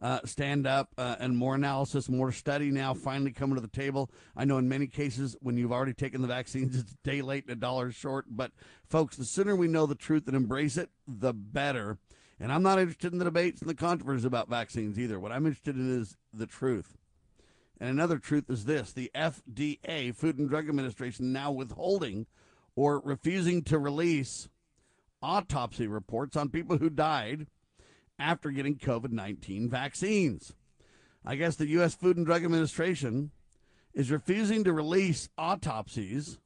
uh, stand up uh, and more analysis, more study now finally coming to the table. I know in many cases when you've already taken the vaccines, [laughs] it's a day late and a dollar short. But folks, the sooner we know the truth and embrace it, the better. And I'm not interested in the debates and the controversies about vaccines either. What I'm interested in is the truth. And another truth is this the FDA, Food and Drug Administration, now withholding or refusing to release autopsy reports on people who died after getting COVID 19 vaccines. I guess the U.S. Food and Drug Administration is refusing to release autopsies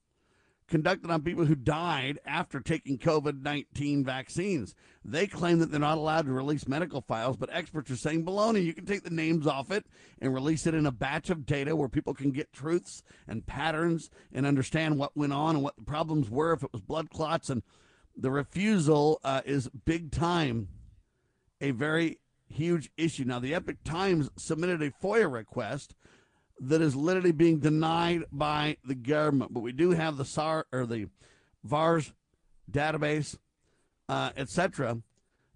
conducted on people who died after taking COVID 19 vaccines. They claim that they're not allowed to release medical files, but experts are saying baloney. You can take the names off it and release it in a batch of data where people can get truths and patterns and understand what went on and what the problems were, if it was blood clots. And the refusal uh, is big time a very huge issue. Now, the Epoch Times submitted a FOIA request that is literally being denied by the government, but we do have the SAR or the VAERS database, uh, etc.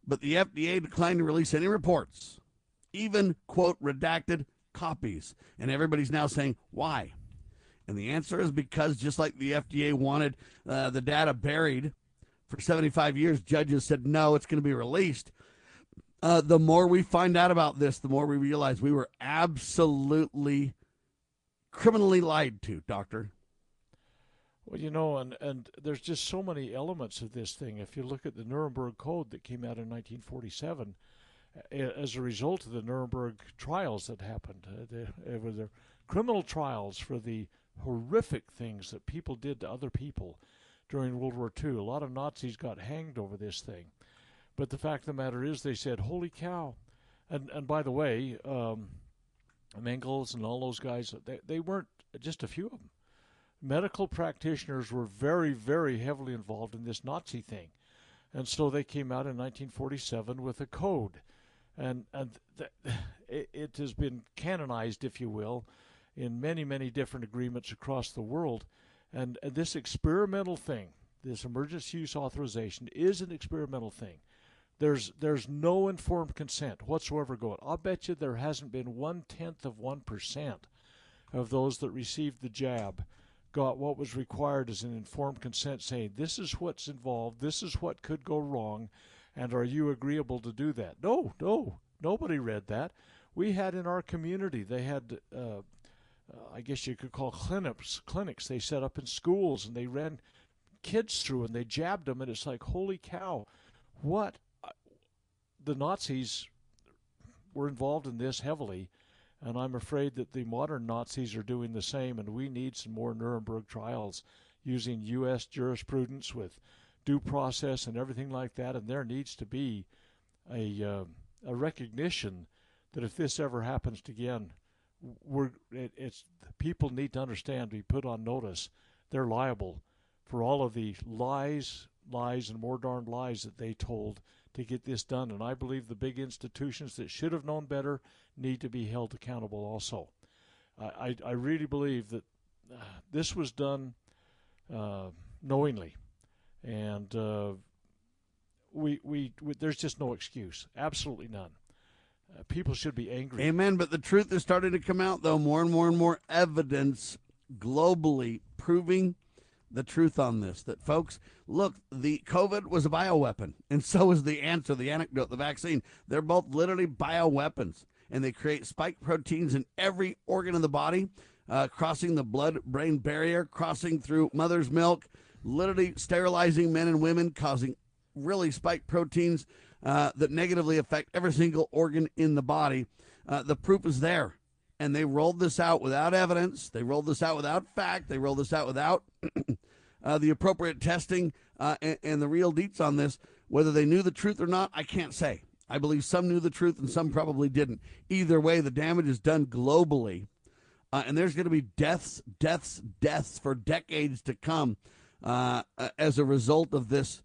But the FDA declined to release any reports, even quote redacted copies, and everybody's now saying why. And the answer is because just like the FDA wanted uh, the data buried for 75 years, judges said no, it's going to be released uh, the more we find out about this, the more we realize we were absolutely criminally lied to, Doctor. Well, you know, and, and there's just so many elements of this thing. If you look at the Nuremberg Code that came out in 1947, as a result of the Nuremberg trials that happened. Uh, they, it was criminal trials for the horrific things that people did to other people during World War II. A lot of Nazis got hanged over this thing. But the fact of the matter is, they said, "Holy cow!" And and by the way, um, Mengeles and all those guys, they they weren't just a few of them. Medical practitioners were very very heavily involved in this Nazi thing, and so they came out in 1947 with a code, and and th- [sighs] it, it has been canonized, if you will, in many many different agreements across the world, and, and this experimental thing, this emergency use authorization, is an experimental thing there's there's no informed consent whatsoever going. I'll bet you there hasn't been one tenth of one percent of those that received the jab got what was required as an informed consent, saying this is what's involved, this is what could go wrong, and are you agreeable to do that? No, no, nobody read that. We had in our community, they had. Uh, uh, I guess you could call clinics. Clinics they set up in schools and they ran kids through and they jabbed them and it's like holy cow, what the Nazis were involved in this heavily, and I'm afraid that the modern Nazis are doing the same, and we need some more Nuremberg trials using U.S. jurisprudence with due process and everything like that, and there needs to be a, uh, a recognition that if this ever happens again, we're it, it's people need to understand, be put on notice, they're liable for all of the lies, lies, and more darned lies that they told to get this done. And I believe the big institutions that should have known better need to be held accountable also. I, I, really believe that uh, this was done uh, knowingly. And uh, we, we, we, there's just no excuse, absolutely none. Uh, people should be angry. Amen. But the truth is starting to come out, though. More and more and more evidence globally proving the truth on this that folks look the covid was a bioweapon and so is the answer the anecdote the vaccine. They're both literally bioweapons and they create spike proteins in every organ of the body uh, crossing the blood brain barrier crossing through mother's milk literally sterilizing men and women causing really spike proteins uh, that negatively affect every single organ in the body. Uh, the proof is there and they rolled this out without evidence. They rolled this out without fact. They rolled this out without [clears throat] uh, the appropriate testing uh, and, and, the real deets on this. Whether they knew the truth or not, I can't say. I believe some knew the truth and some probably didn't. Either way, the damage is done globally, uh, and there's going to be deaths, deaths, deaths for decades to come uh, as a result of this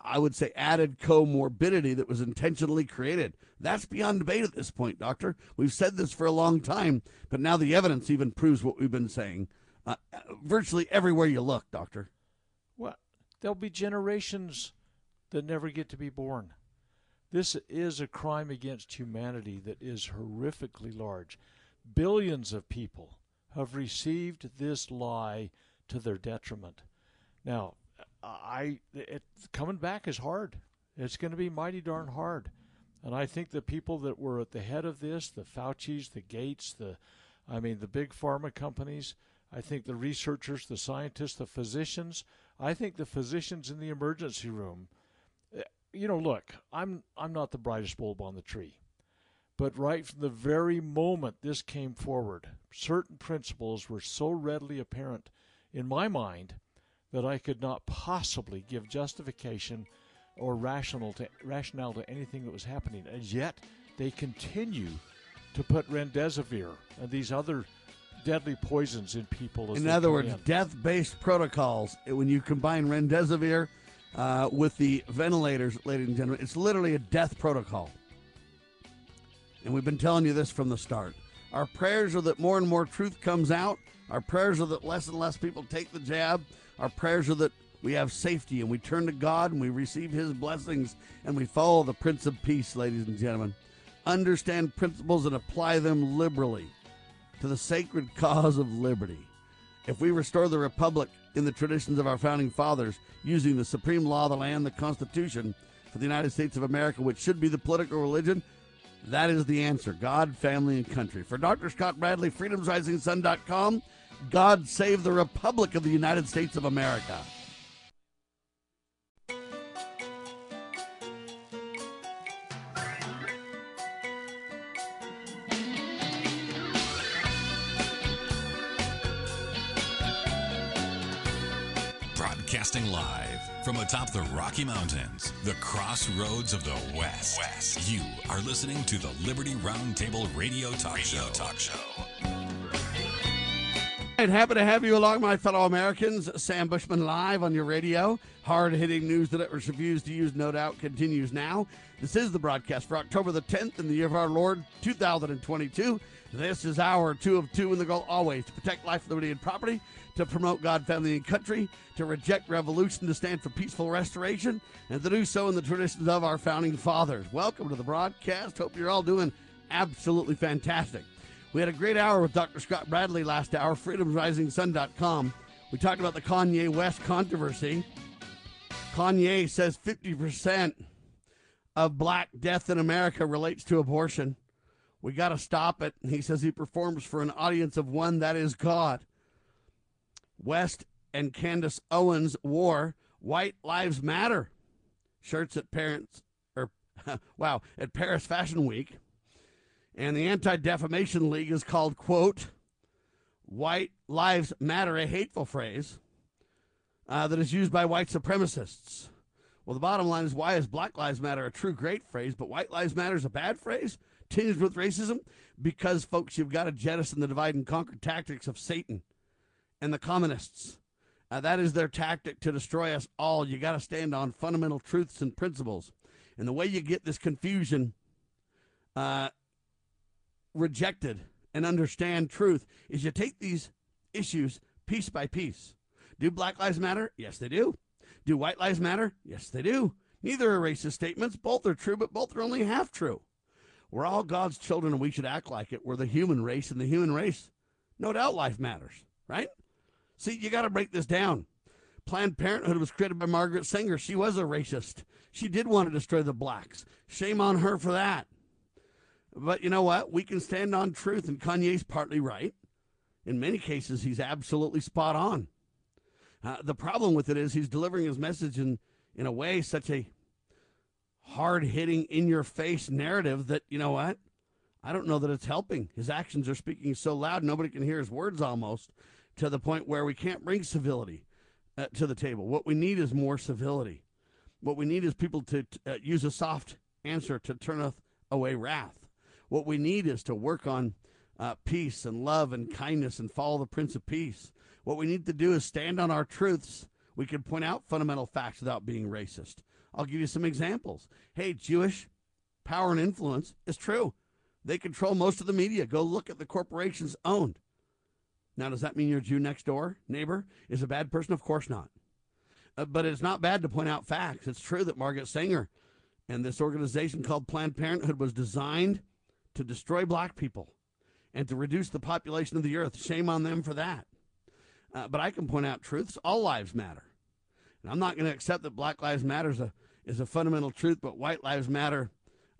I would say, added comorbidity that was intentionally created. That's beyond debate at this point, Doctor. We've said this for a long time, but now the evidence even proves what we've been saying uh, virtually everywhere you look, Doctor. Well, there'll be generations that never get to be born. This is a crime against humanity that is horrifically large. Billions of people have received this lie to their detriment. Now, I it coming back is hard. It's going to be mighty darn hard. And I think the people that were at the head of this, the Fauci's, the Gates, the I mean the big pharma companies, I think the researchers, the scientists, the physicians, I think the physicians in the emergency room eh, you know, look, I'm I'm not the brightest bulb on the tree. But right from the very moment this came forward, certain principles were so readily apparent in my mind that I could not possibly give justification or rational to, rationale to anything that was happening. And yet they continue to put remdesivir and these other deadly poisons in people. in other words, death-based protocols. When you combine remdesivir uh, with the ventilators, ladies and gentlemen, it's literally a death protocol. And we've been telling you this from the start. Our prayers are that more and more truth comes out. Our prayers are that less and less people take the jab. Our prayers are that we have safety and we turn to God and we receive His blessings and we follow the Prince of Peace, ladies and gentlemen. Understand principles and apply them liberally to the sacred [laughs] cause of liberty. If we restore the Republic in the traditions of our founding fathers, using the supreme law of the land, the Constitution, for the United States of America, which should be the political religion, that is the answer God, family, and country. For Dr. Scott Bradley, freedomsrisingsun.com. God save the Republic of the United States of America. Broadcasting live from atop the Rocky Mountains, the crossroads of the West. West. You are listening to the Liberty Roundtable Radio Talk radio Show. Talk show. And happy to have you along, my fellow Americans. Sam Bushman live on your radio. Hard hitting news that it refused to use, no doubt, continues now. This is the broadcast for October the 10th in the year of our Lord 2022. This is our two of two in the goal always to protect life, liberty, and property, to promote God, family, and country, to reject revolution, to stand for peaceful restoration, and to do so in the traditions of our founding fathers. Welcome to the broadcast. Hope you're all doing absolutely fantastic. We had a great hour with Dr. Scott Bradley last hour, freedomsrisingsun.com. We talked about the Kanye West controversy. Kanye says 50% of black death in America relates to abortion. We got to stop it. He says he performs for an audience of one that is God. West and Candace Owens wore White Lives Matter shirts at parents or [laughs] wow, at Paris Fashion Week. And the Anti Defamation League is called, quote, White Lives Matter, a hateful phrase uh, that is used by white supremacists. Well, the bottom line is why is Black Lives Matter a true great phrase, but White Lives Matter is a bad phrase, tinged with racism? Because, folks, you've got to jettison the divide and conquer tactics of Satan and the communists. Uh, that is their tactic to destroy us all. You got to stand on fundamental truths and principles. And the way you get this confusion uh, rejected and understand truth is you take these issues piece by piece. Do Black Lives Matter? Yes, they do. Do White Lives Matter? Yes, they do. Neither are racist statements. Both are true, but both are only half true. We're all God's children and we should act like it. We're the human race, and the human race, no doubt life matters, right? See, you got to break this down. Planned Parenthood was created by Margaret Sanger. She was a racist. She did want to destroy the blacks. Shame on her for that. But you know what? We can stand on truth, and Kanye's partly right. In many cases, he's absolutely spot on. Uh, the problem with it is he's delivering his message in, in a way, such a hard hitting, in your face narrative that, you know what? I don't know that it's helping. His actions are speaking so loud, nobody can hear his words almost, to the point where we can't bring civility uh, to the table. What we need is more civility. What we need is people to uh, use a soft answer to turneth away wrath. What we need is to work on uh, peace and love and kindness and follow the Prince of Peace. What we need to do is stand on our truths. We can point out fundamental facts without being racist. I'll give you some examples. Hey, Jewish power and influence is true. They control most of the media. Go look at the corporations owned. Now, does that mean your Jew next door neighbor is a bad person? Of course not. Uh, but it's not bad to point out facts. It's true that Margaret Sanger and this organization called Planned Parenthood was designed to destroy black people and to reduce the population of the earth. Shame on them for that. Uh, but I can point out truths. All lives matter. And I'm not going to accept that Black Lives Matter is a, is a fundamental truth, but White Lives Matter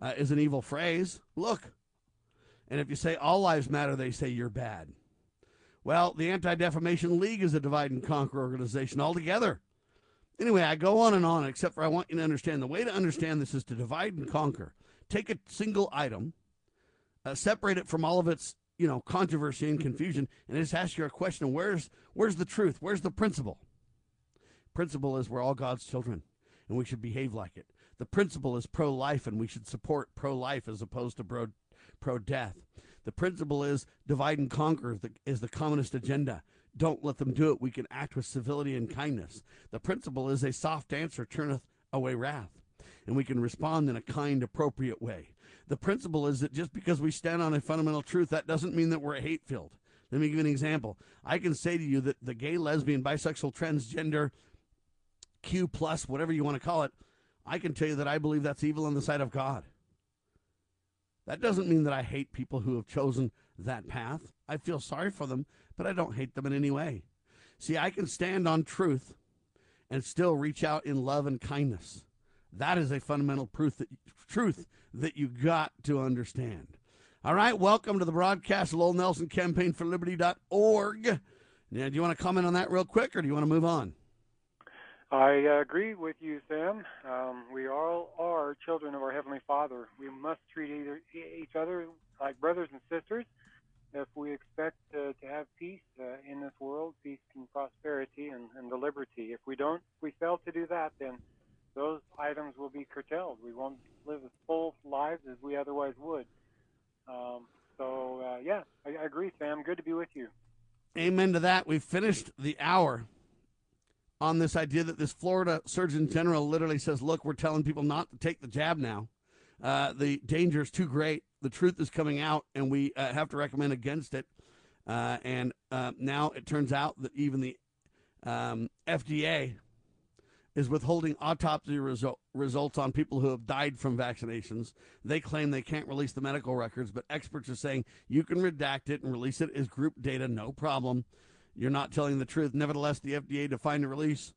uh, is an evil phrase. Look. And if you say all lives matter, they say you're bad. Well, the Anti Defamation League is a divide and conquer organization altogether. Anyway, I go on and on, except for I want you to understand the way to understand this is to divide and conquer. Take a single item uh, separate it from all of its you know controversy and confusion, and just ask you a question: Where's where's the truth? Where's the principle? Principle is we're all God's children, and we should behave like it. The principle is pro-life, and we should support pro-life as opposed to pro pro-death. The principle is divide and conquer the, is the communist agenda. Don't let them do it. We can act with civility and kindness. The principle is a soft answer turneth away wrath, and we can respond in a kind, appropriate way the principle is that just because we stand on a fundamental truth, that doesn't mean that we're hate filled. Let me give you an example. I can say to you that the gay, lesbian, bisexual, transgender, Q plus, whatever you want to call it, I can tell you that I believe that's evil in the sight of God. That doesn't mean that I hate people who have chosen that path. I feel sorry for them, but I don't hate them in any way. See, I can stand on truth and still reach out in love and kindness. That is a fundamental proof that, truth that you got to understand. All right, welcome to the broadcast, Lowell Nelson Campaign for Liberty.org. Now, do you want to comment on that real quick, or do you want to move on? I uh, agree with you, Sam. Um, we all are children of our Heavenly Father. We must treat either, each other like brothers and sisters if we expect uh, to have peace uh, in this world, peace and prosperity and, and the liberty. If we don't, we fail to don't those items will be curtailed. We won't live as full lives as we otherwise would. Um, so, uh, yeah, I, I agree, Sam. Good to be with you. Amen to that. We've finished the hour on this idea that this Florida Surgeon General literally says, look, we're telling people not to take the jab now. Uh, the danger is too great. The truth is coming out, and we uh, have to recommend against it. Uh, and uh, now it turns out that even the um, FDA is withholding autopsy result, results on people who have died from vaccinations. They claim they can't release the medical records, but experts are saying you can redact it and release it as group data, no problem. You're not telling the truth. Nevertheless, the FDA declined to release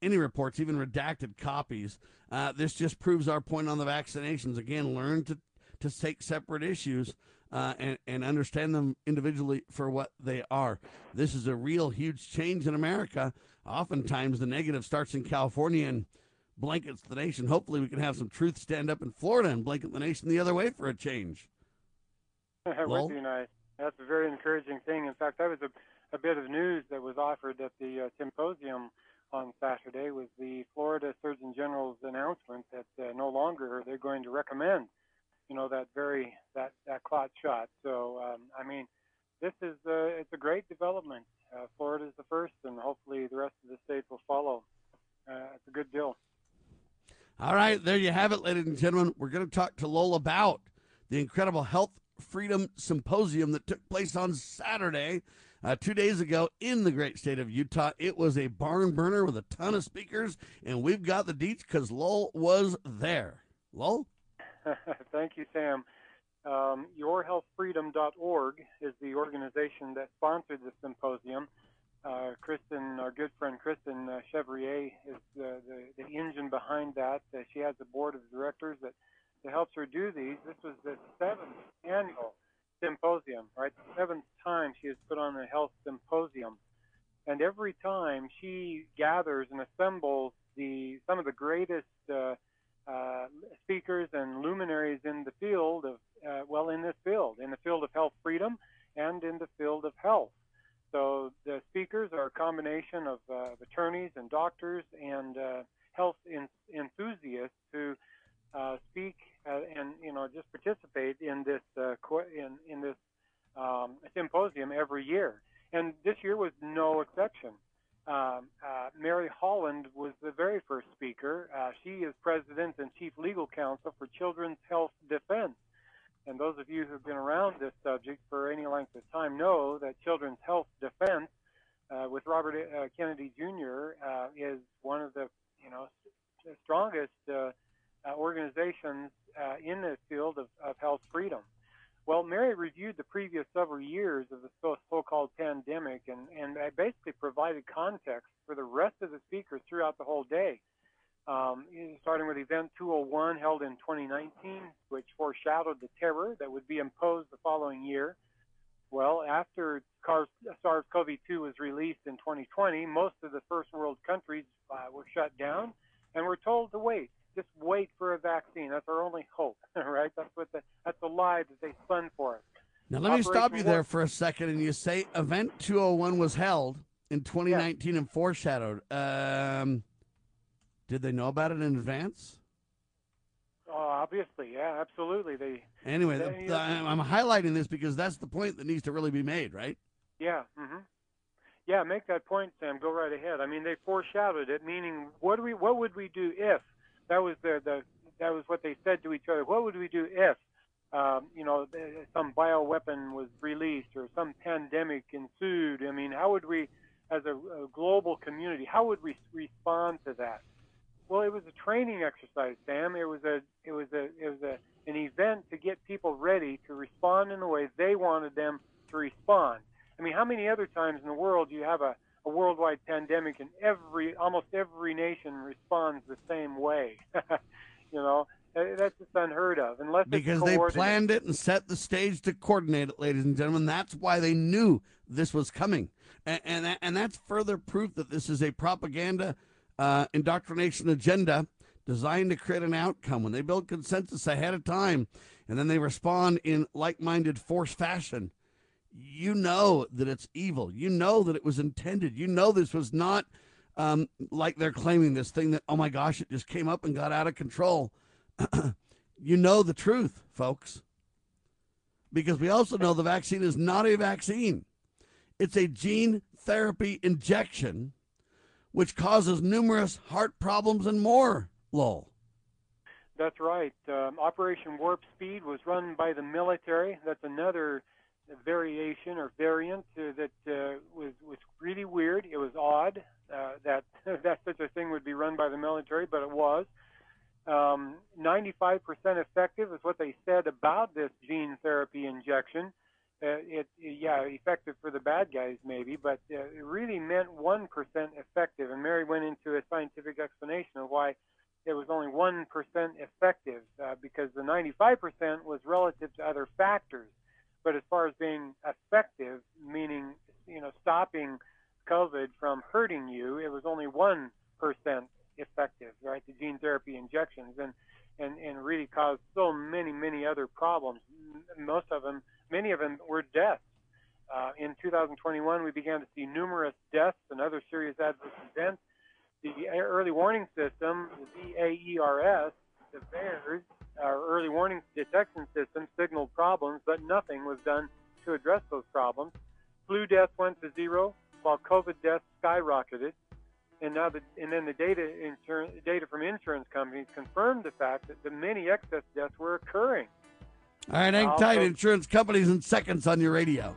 any reports, even redacted copies. Uh, this just proves our point on the vaccinations. Again, learn to, to take separate issues uh, and, and understand them individually for what they are. This is a real huge change in America. Oftentimes, the negative starts in California and blankets the nation. Hopefully, we can have some truth stand up in Florida and blanket the nation the other way for a change. [laughs] With you, nice. That's a very encouraging thing. In fact, that was a, a bit of news that was offered at the uh, symposium on Saturday was the Florida Surgeon General's announcement that uh, no longer they're going to recommend you know that very that that clot shot. So um, I mean, this is uh, it's a great development. Uh, Florida is the first, and hopefully the rest of the states will follow. Uh, it's a good deal. All right, there you have it, ladies and gentlemen. We're going to talk to Lowell about the incredible Health Freedom Symposium that took place on Saturday, uh, two days ago in the great state of Utah. It was a barn burner with a ton of speakers, and we've got the deets because Lowell was there. Lowell? [laughs] Thank you, Sam. Um, YourHealthFreedom.org is the organization that sponsored the symposium. Uh, Kristen, our good friend Kristen uh, Chevrier, is the, the, the, engine behind that. Uh, she has a board of directors that, that helps her do these. This was the seventh annual symposium, right? The seventh time she has put on a health symposium. And every time she gathers and assembles the some of the greatest uh, uh, speakers and luminaries in the field of, uh, well, in this field, in the field of health freedom and in the field of health. So the speakers are a combination of uh, attorneys and doctors and uh, health in- enthusiasts who uh, speak uh, and you know just participate in this co- in in this um, symposium every year. And this year was no exception. Um, uh, Mary Holland was the very first speaker. Uh, she is president and chief legal counsel for Children's Health Defense. And those of you who've been around this subject for any length of time know that Children's Health Defense, uh, with Robert uh, Kennedy Jr., uh, is one of the you know strongest uh, organizations in the field of, of health freedom. Well, Mary reviewed the previous several years of the so-called pandemic and, and basically provided context for the rest of the speakers throughout the whole day. Um, starting with Event 201 held in 2019, which foreshadowed the terror that would be imposed the following year. Well, after SARS-CoV-2 was released in 2020, most of the first world countries uh, were shut down and were told to wait just wait for a vaccine. That's our only hope, [laughs] right? That's what the that's the lie that they spun for us. Now let Operation me stop you there for a second, and you say Event 201 was held in 2019 and foreshadowed. Um, did they know about it in advance? Oh, obviously, yeah, absolutely. They anyway. They, the, the, I'm highlighting this because that's the point that needs to really be made, right? Yeah. Mm-hmm. Yeah, make that point, Sam. Go right ahead. I mean, they foreshadowed it, meaning what do we, what would we do if? That was the, the that was what they said to each other. What would we do if um, you know some bioweapon was released or some pandemic ensued? I mean, how would we, as a, a global community, how would we respond to that? Well, it was a training exercise, Sam. It was a it was a it was a an event to get people ready to respond in the way they wanted them to respond. I mean, how many other times in the world do you have a a worldwide pandemic and every almost every nation responds the same way. [laughs] you know, uh, that's just unheard of unless because they planned it and set the stage to coordinate it, ladies and gentlemen. That's why they knew this was coming, and and, and that's further proof that this is a propaganda uh, indoctrination agenda designed to create an outcome. When they build consensus ahead of time, and then they respond in like-minded force fashion you know that it's evil. You know that it was intended. You know this was not um, like they're claiming this thing that, oh my gosh, it just came up and got out of control. [clears throat] you know the truth, folks. Because we also know the vaccine is not a vaccine. It's a gene therapy injection which causes numerous heart problems and more, Lowell. That's right. Um, Operation Warp Speed was run by the military. That's another variation or variant uh, that uh, was was really weird. It was odd uh, that [laughs] that such a thing would be run by the military, but it was. Um, 95% effective is what they said about this gene therapy injection. Uh, it, yeah, effective for the bad guys maybe, but uh, it really meant 1% effective. And Mary went into a scientific explanation of why it was only 1% effective, uh, because the 95% was relative to other factors. But as far as being effective, meaning you know stopping COVID from hurting you, it was only 1% effective, right? The gene therapy injections and and and really caused so many many other problems. Most of them, many of them were deaths. Uh, in 2021, we began to see numerous deaths and other serious adverse events. The early warning system, the VAERS, the VAERS, our early warning detection system, signaled problems, but nothing was done to address those problems. Flu deaths went to zero, while COVID deaths skyrocketed and now the and then the data insurance data from insurance companies confirmed the fact that the many excess deaths were occurring. All right, hang tight. Insurance companies in seconds on your radio.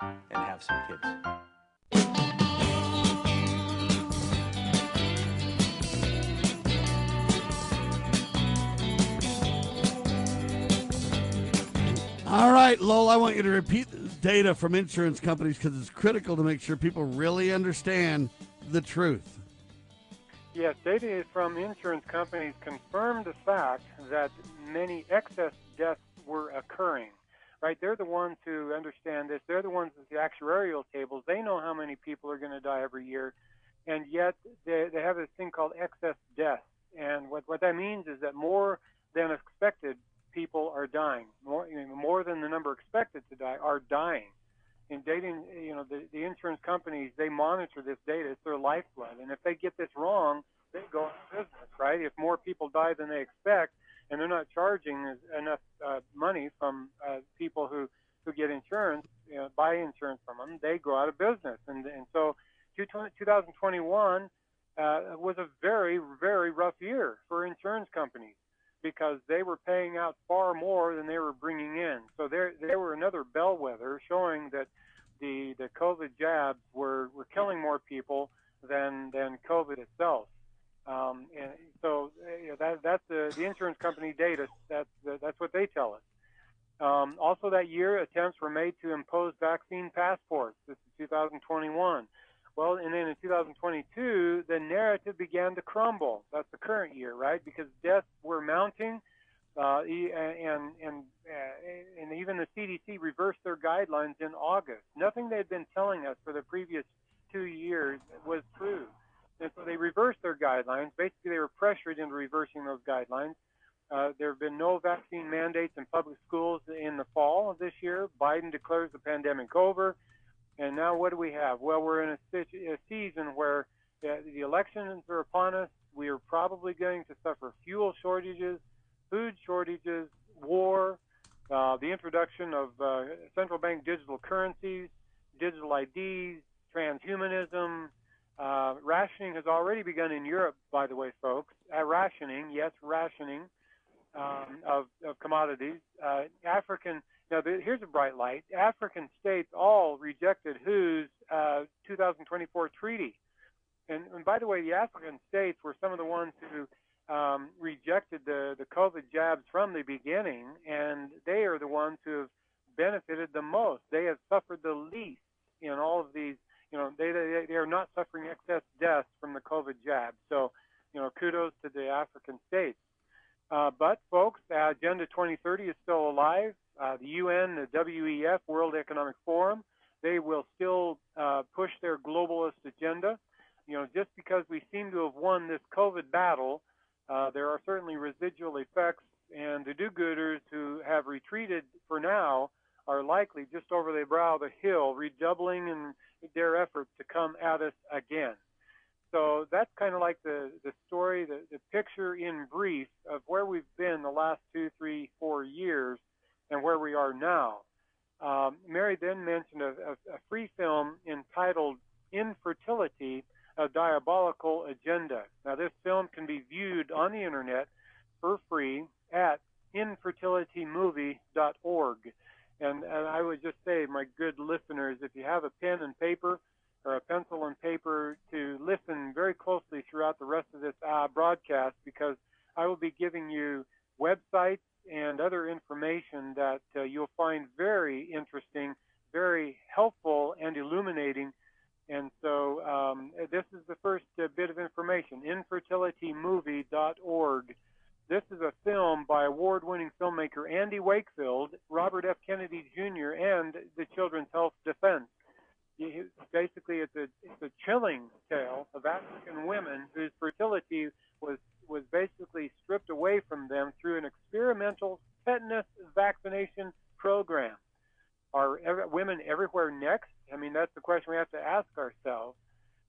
and have some kids. All right, Lowell, I want you to repeat data from insurance companies because it's critical to make sure people really understand the truth. Yes, data from insurance companies confirmed the fact that many excess deaths were occurring. Right? They're the ones who understand this. They're the ones with the actuarial tables. They know how many people are going to die every year. And yet they, they have this thing called excess deaths. And what, what that means is that more than expected people are dying. More, you know, more than the number expected to die are dying. In dating, you know, the, the insurance companies, they monitor this data. It's their lifeblood. And if they get this wrong, they go out of business, right? If more people die than they expect, and they're not charging enough uh, money from uh, people who, who get insurance, you know, buy insurance from them, they go out of business. And, and so 2021 uh, was a very, very rough year for insurance companies because they were paying out far more than they were bringing in. So they they were another bellwether showing that the the COVID jabs were were killing more people than than COVID itself. Um, and so you know, that that's the, the insurance company data. That's that's what they tell us. Um, also, that year, attempts were made to impose vaccine passports. This is 2021. Well, and then in 2022, the narrative began to crumble. That's the current year, right? Because deaths were mounting, uh, and and uh, and even the CDC reversed their guidelines in August. Nothing they had been telling us for the previous two years was true, and so they reversed their guidelines. Basically, they were pressured into reversing those guidelines. Uh, there have been no vaccine mandates in public schools in the fall of this year. Biden declares the pandemic over. And now what do we have? Well, we're in a, a season where uh, the elections are upon us. We are probably going to suffer fuel shortages, food shortages, war, uh, the introduction of uh, central bank digital currencies, digital IDs, transhumanism. Uh, rationing has already begun in Europe, by the way, folks. Uh, rationing, yes, rationing um, of, of commodities. Uh, African, now the, here's a bright light. African states all rejected WHO's uh, 2024 treaty. And, and, by the way, the African states were some of the ones who um, rejected the, the COVID jabs from the beginning, and they are the ones who have benefited the most. They have suffered the least in all of these. You know, they, they, they are not suffering excess deaths from the COVID jab. So, you know, kudos to the African states. Uh, but, folks, uh, Agenda 2030 is still alive. Uh, the UN, the WEF, World Economic Forum, they will still uh, push their globalist agenda. You know, just because we seem to have won this COVID battle, uh, there are certainly residual effects, and the do-gooders who have retreated for now are likely just over the brow of the hill, redoubling in their efforts to come at us again. So that's kind of like the, the story, the, the picture in brief of where we've been the last two, three, four years and where we are now. Um, Mary then mentioned a, a, a, free film entitled Infertility, a Diabolical Agenda. Now, this film can be viewed on the internet for free at infertilitymovie.org. And, and I would just say, my good listeners, if you have a pen and paper, or a pencil and paper to listen very closely throughout the rest of this uh, broadcast because I will be giving you websites and other information that uh, you'll find very interesting, very helpful, and illuminating. And so um, this is the first uh, bit of information infertilitymovie.org. This is a film by award winning filmmaker Andy Wakefield, Robert F. Kennedy Jr., and the Children's Health Defense basically it's a it's a chilling tale of African women whose fertility was was basically stripped away from them through an experimental tetanus vaccination program. Are ever, women everywhere next? I mean, that's the question we have to ask ourselves.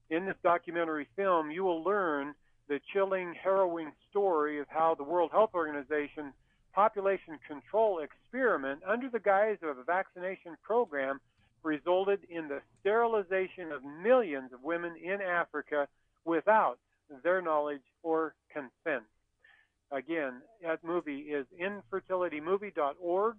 In this documentary film, you will learn the chilling, harrowing story of how the World Health Organization population control experiment under the guise of a vaccination program resulted in the sterilization of millions of women in Africa without their knowledge or consent. Again, that movie is infertilitymovie.org.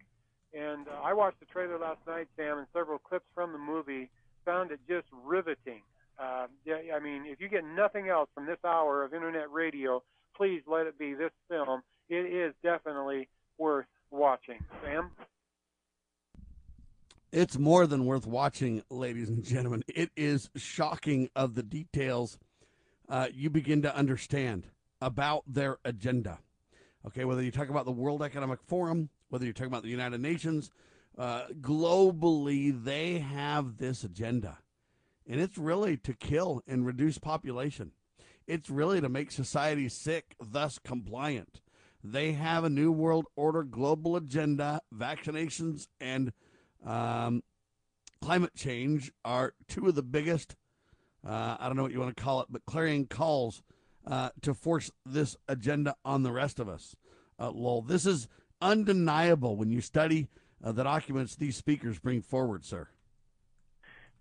And uh, I watched the trailer last night, Sam, and several clips from the movie. Found it just riveting. Uh, I mean, if you get nothing else from this hour of internet radio, please let it be this film. It is definitely worth watching. Sam? It's more than worth watching, ladies and gentlemen. It is shocking of the details uh, you begin to understand about their agenda. Okay, whether you talk about the World Economic Forum, whether you're talking about the United Nations, uh, globally, they have this agenda. And it's really to kill and reduce population. It's really to make society sick, thus compliant. They have a New World Order global agenda, vaccinations, and um, climate change are two of the biggest, uh, I don't know what you want to call it, but clarion calls uh, to force this agenda on the rest of us. Uh, Lowell, this is undeniable when you study uh, the documents these speakers bring forward, sir.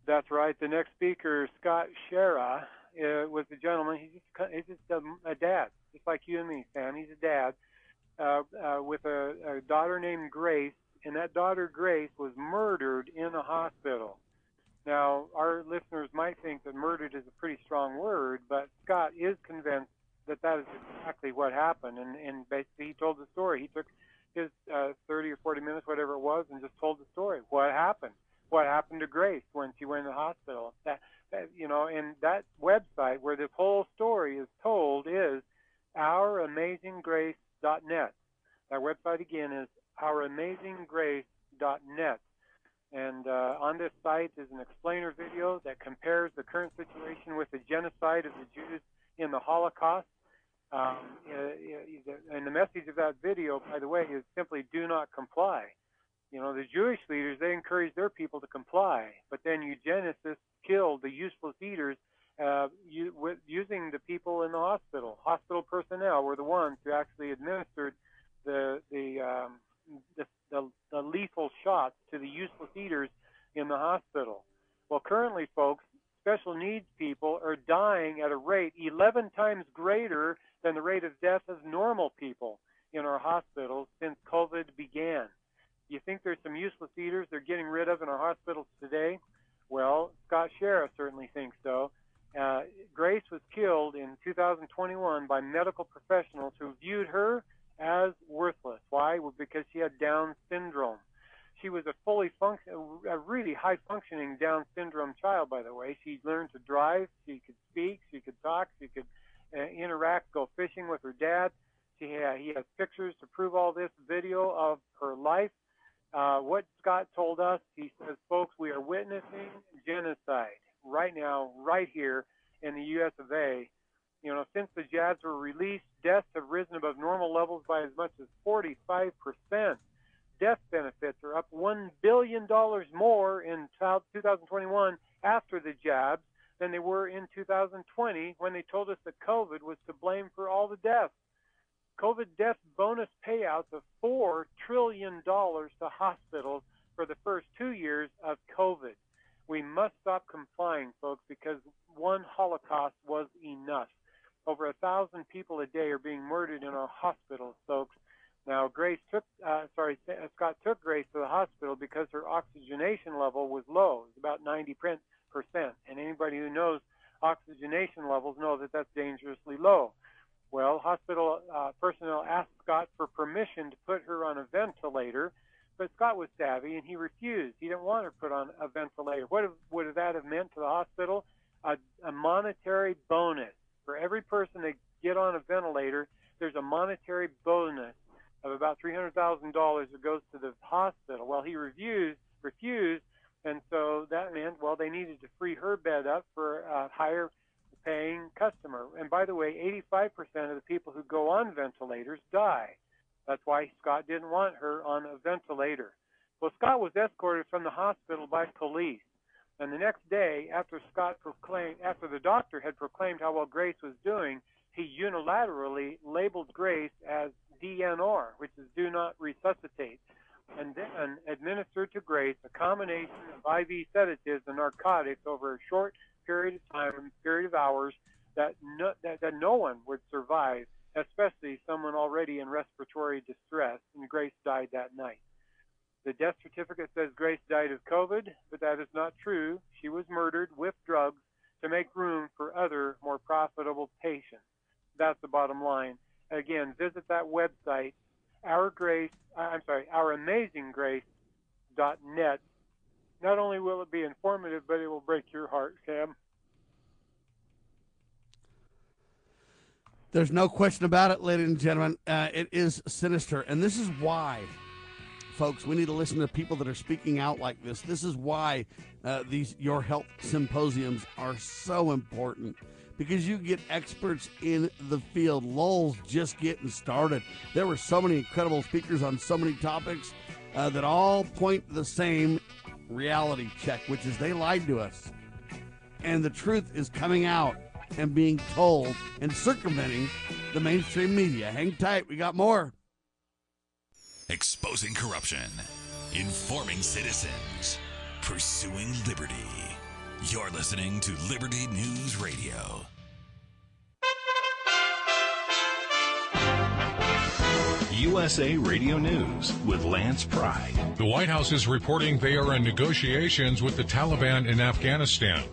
That's right. The next speaker, Scott Schara, uh, was a gentleman. He's just, he's just a, a, dad, just like you and me, Sam. He's a dad uh, uh, with a, a daughter named Grace and that daughter Grace was murdered in a hospital. Now, our listeners might think that murdered is a pretty strong word, but Scott is convinced that that is exactly what happened. And, and basically, he told the story. He took his uh, 30 or 40 minutes, whatever it was, and just told the story. What happened? What happened to Grace when she went in the hospital? That, that you know, and that website where this whole story is told is ouramazinggrace.net. That website again is ouramazinggrace.net. And uh, on this site is an explainer video that compares the current situation with the genocide of the Jews in the Holocaust. Um, uh, and the message of that video, by the way, is simply do not comply. You know, the Jewish leaders, they encourage their people to comply, but then eugenicists killed the useless eaters uh, with, using the people in the hospital. Hospital personnel were the ones who actually administered the the, um, the, the the lethal shots to the useless eaters in the hospital. Well, currently, folks, special needs people are dying at a rate 11 times greater than the rate of death of normal people in our hospitals since COVID began. You think there's some useless eaters they're getting rid of in our hospitals today? Well, Scott Schara certainly thinks so. Uh, Grace was killed in 2021 by medical professionals who viewed her as worthless. Why? Well, because she had Down syndrome. She was a fully function, a really high functioning Down syndrome child, by the way. She learned to drive. She could speak. She could talk. She could uh, interact, go fishing with her dad. She had, he has pictures to prove all this, video of her life. Uh, what Scott told us, he says, folks, we are witnessing genocide right now, right here in the U.S. of A. You know, since the jabs were released, deaths have risen above normal levels by as much as 45 percent. Death benefits are up $1 billion more in 2021 after the jabs than they were in 2020 when they told us that COVID was to blame for all the deaths. COVID death bonus payouts of $4 trillion to hospitals for the first two years of COVID. We must stop complying, folks, because one Holocaust was enough. Over a thousand people a day are being murdered in our hospitals, folks. Now, Grace took, uh, sorry, Scott took Grace to the hospital because her oxygenation level was low. It was about 90 percent. And anybody who knows oxygenation levels know that that's dangerously low. Well, hospital uh, personnel asked Scott for permission to put her on a ventilator, but Scott was savvy and he refused. He didn't want her put on a ventilator. What would that have meant to the hospital? A, a monetary bonus for every person that get on a ventilator. There's a monetary bonus of about three hundred thousand dollars that goes to the hospital. Well, he refused, refused, and so that meant well they needed to free her bed up for a higher paying customer. And by the way, 85% of the people who go on ventilators die. That's why Scott didn't want her on a ventilator. Well, Scott was escorted from the hospital by police. And the next day, after Scott proclaimed, after the doctor had proclaimed how well Grace was doing, he unilaterally labeled Grace as DNR, which is do not resuscitate, and then administered to Grace a combination of IV sedatives and narcotics over a short period of time, period of hours, that no, that, that no one would survive, especially someone already in respiratory distress, and Grace died that night. The death certificate says Grace died of COVID, but that is not true. She was murdered with drugs to make room for other more profitable patients. That's the bottom line. Again, visit that website, Our Grace, I'm sorry, OurAmazingGrace.net. Not only will it be informative, but it will break your heart, Sam. There's no question about it, ladies and gentlemen. Uh, it is sinister. And this is why, folks, we need to listen to people that are speaking out like this. This is why uh, these Your Health symposiums are so important because you get experts in the field. Lowell's just getting started. There were so many incredible speakers on so many topics uh, that all point the same reality check, which is they lied to us. And the truth is coming out and being told and circumventing the mainstream media. Hang tight, we got more. Exposing corruption, informing citizens, pursuing liberty. You're listening to Liberty News Radio. USA Radio News with Lance Pride. The White House is reporting they are in negotiations with the Taliban in Afghanistan.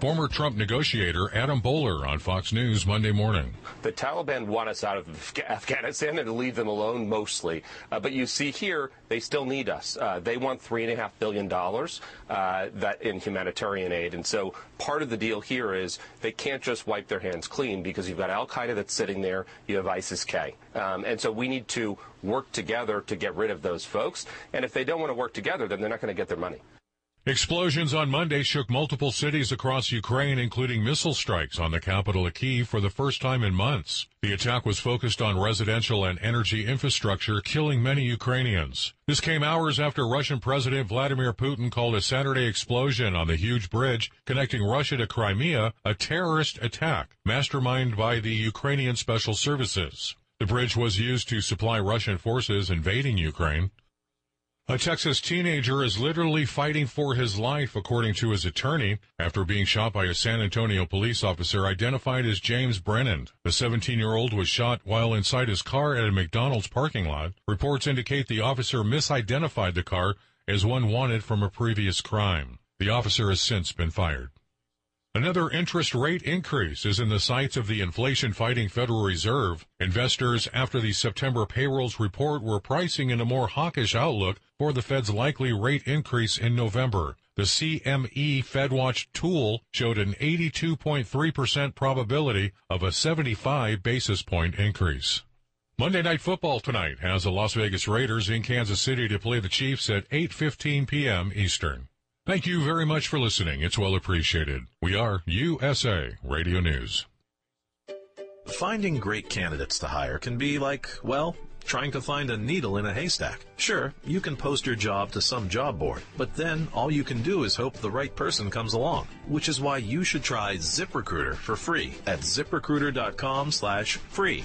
Former Trump negotiator Adam Boehler on Fox News Monday morning. The Taliban want us out of Afghanistan and leave them alone mostly. Uh, but you see here, they still need us. Uh, they want $3.5 billion uh, that in humanitarian aid. And so part of the deal here is they can't just wipe their hands clean because you've got Al Qaeda that's sitting there, you have ISIS K. Um, and so we need to work together to get rid of those folks. And if they don't want to work together, then they're not going to get their money. Explosions on Monday shook multiple cities across Ukraine, including missile strikes on the capital of Kyiv for the first time in months. The attack was focused on residential and energy infrastructure, killing many Ukrainians. This came hours after Russian President Vladimir Putin called a Saturday explosion on the huge bridge connecting Russia to Crimea a terrorist attack, masterminded by the Ukrainian Special Services. The bridge was used to supply Russian forces invading Ukraine. A Texas teenager is literally fighting for his life, according to his attorney, after being shot by a San Antonio police officer identified as James Brennan. The 17 year old was shot while inside his car at a McDonald's parking lot. Reports indicate the officer misidentified the car as one wanted from a previous crime. The officer has since been fired. Another interest rate increase is in the sights of the inflation fighting Federal Reserve. Investors, after the September payrolls report, were pricing in a more hawkish outlook for the Fed's likely rate increase in November. The CME FedWatch tool showed an 82.3% probability of a 75 basis point increase. Monday Night Football tonight has the Las Vegas Raiders in Kansas City to play the Chiefs at 8:15 p.m. Eastern. Thank you very much for listening. It's well appreciated. We are USA Radio News. Finding great candidates to hire can be like, well, trying to find a needle in a haystack. Sure, you can post your job to some job board, but then all you can do is hope the right person comes along, which is why you should try ZipRecruiter for free at ziprecruiter.com slash free.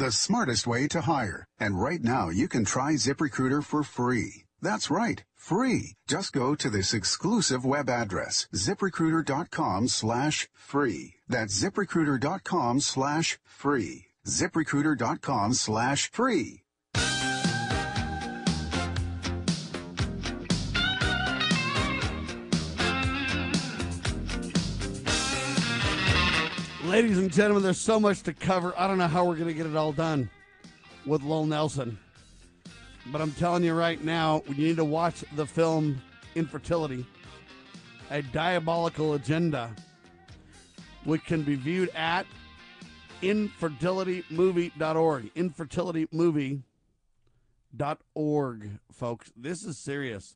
the smartest way to hire. And right now you can try ZipRecruiter for free. That's right, free. Just go to this exclusive web address, ziprecruiter.com slash free. That's ziprecruiter.com slash free. ziprecruiter.com slash free. Ladies and gentlemen, there's so much to cover. I don't know how we're going to get it all done with Lowell Nelson. But I'm telling you right now, you need to watch the film Infertility, a diabolical agenda, which can be viewed at infertilitymovie.org. Infertilitymovie.org, folks. This is serious.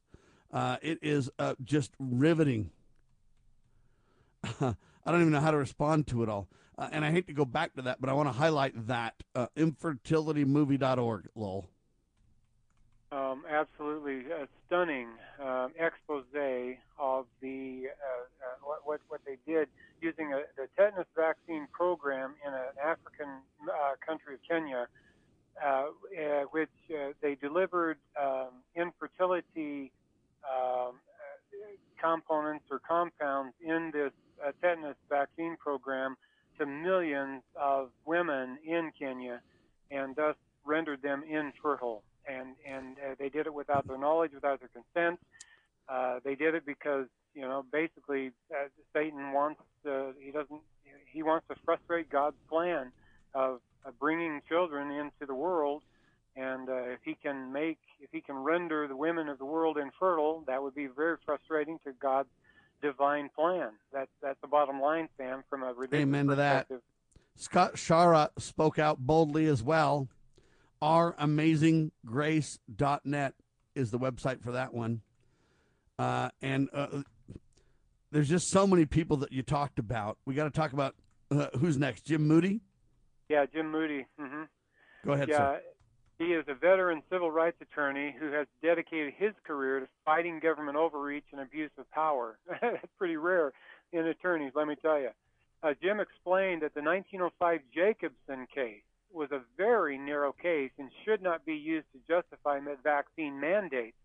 Uh, it is uh, just riveting. [laughs] I don't even know how to respond to it all. Uh, and I hate to go back to that, but I want to highlight that uh, infertilitymovie.org, Lowell. Um, absolutely a stunning um, expose of the uh, uh, what, what, what they did using a, the tetanus vaccine program in an African uh, country of Kenya, uh, uh, which uh, they delivered um, infertility um, components or compounds in this tetanus vaccine program to millions of women in Kenya, and thus rendered them infertile and and uh, they did it without their knowledge, without their consent. Uh, they did it because you know basically uh, Satan wants uh, he doesn't he wants to frustrate God's plan of, of bringing children into the world, and uh, if he can make if he can render the women of the world infertile, that would be very frustrating to God's divine plan. That's that's the bottom line, Sam, from a religious Amen to that. Scott Schara spoke out boldly as well ouramazinggrace.net is the website for that one. Uh, and uh, there's just so many people that you talked about. We got to talk about uh, who's next. Jim Moody. Yeah, Jim Moody. Mm-hmm. Go ahead. Yeah, sir. He is a veteran civil rights attorney who has dedicated his career to fighting government overreach and abuse of power. [laughs] That's pretty rare in attorneys, let me tell you. uh, Jim explained that the 1905 Jacobson case was a very narrow case and should not be used to justify vaccine mandates.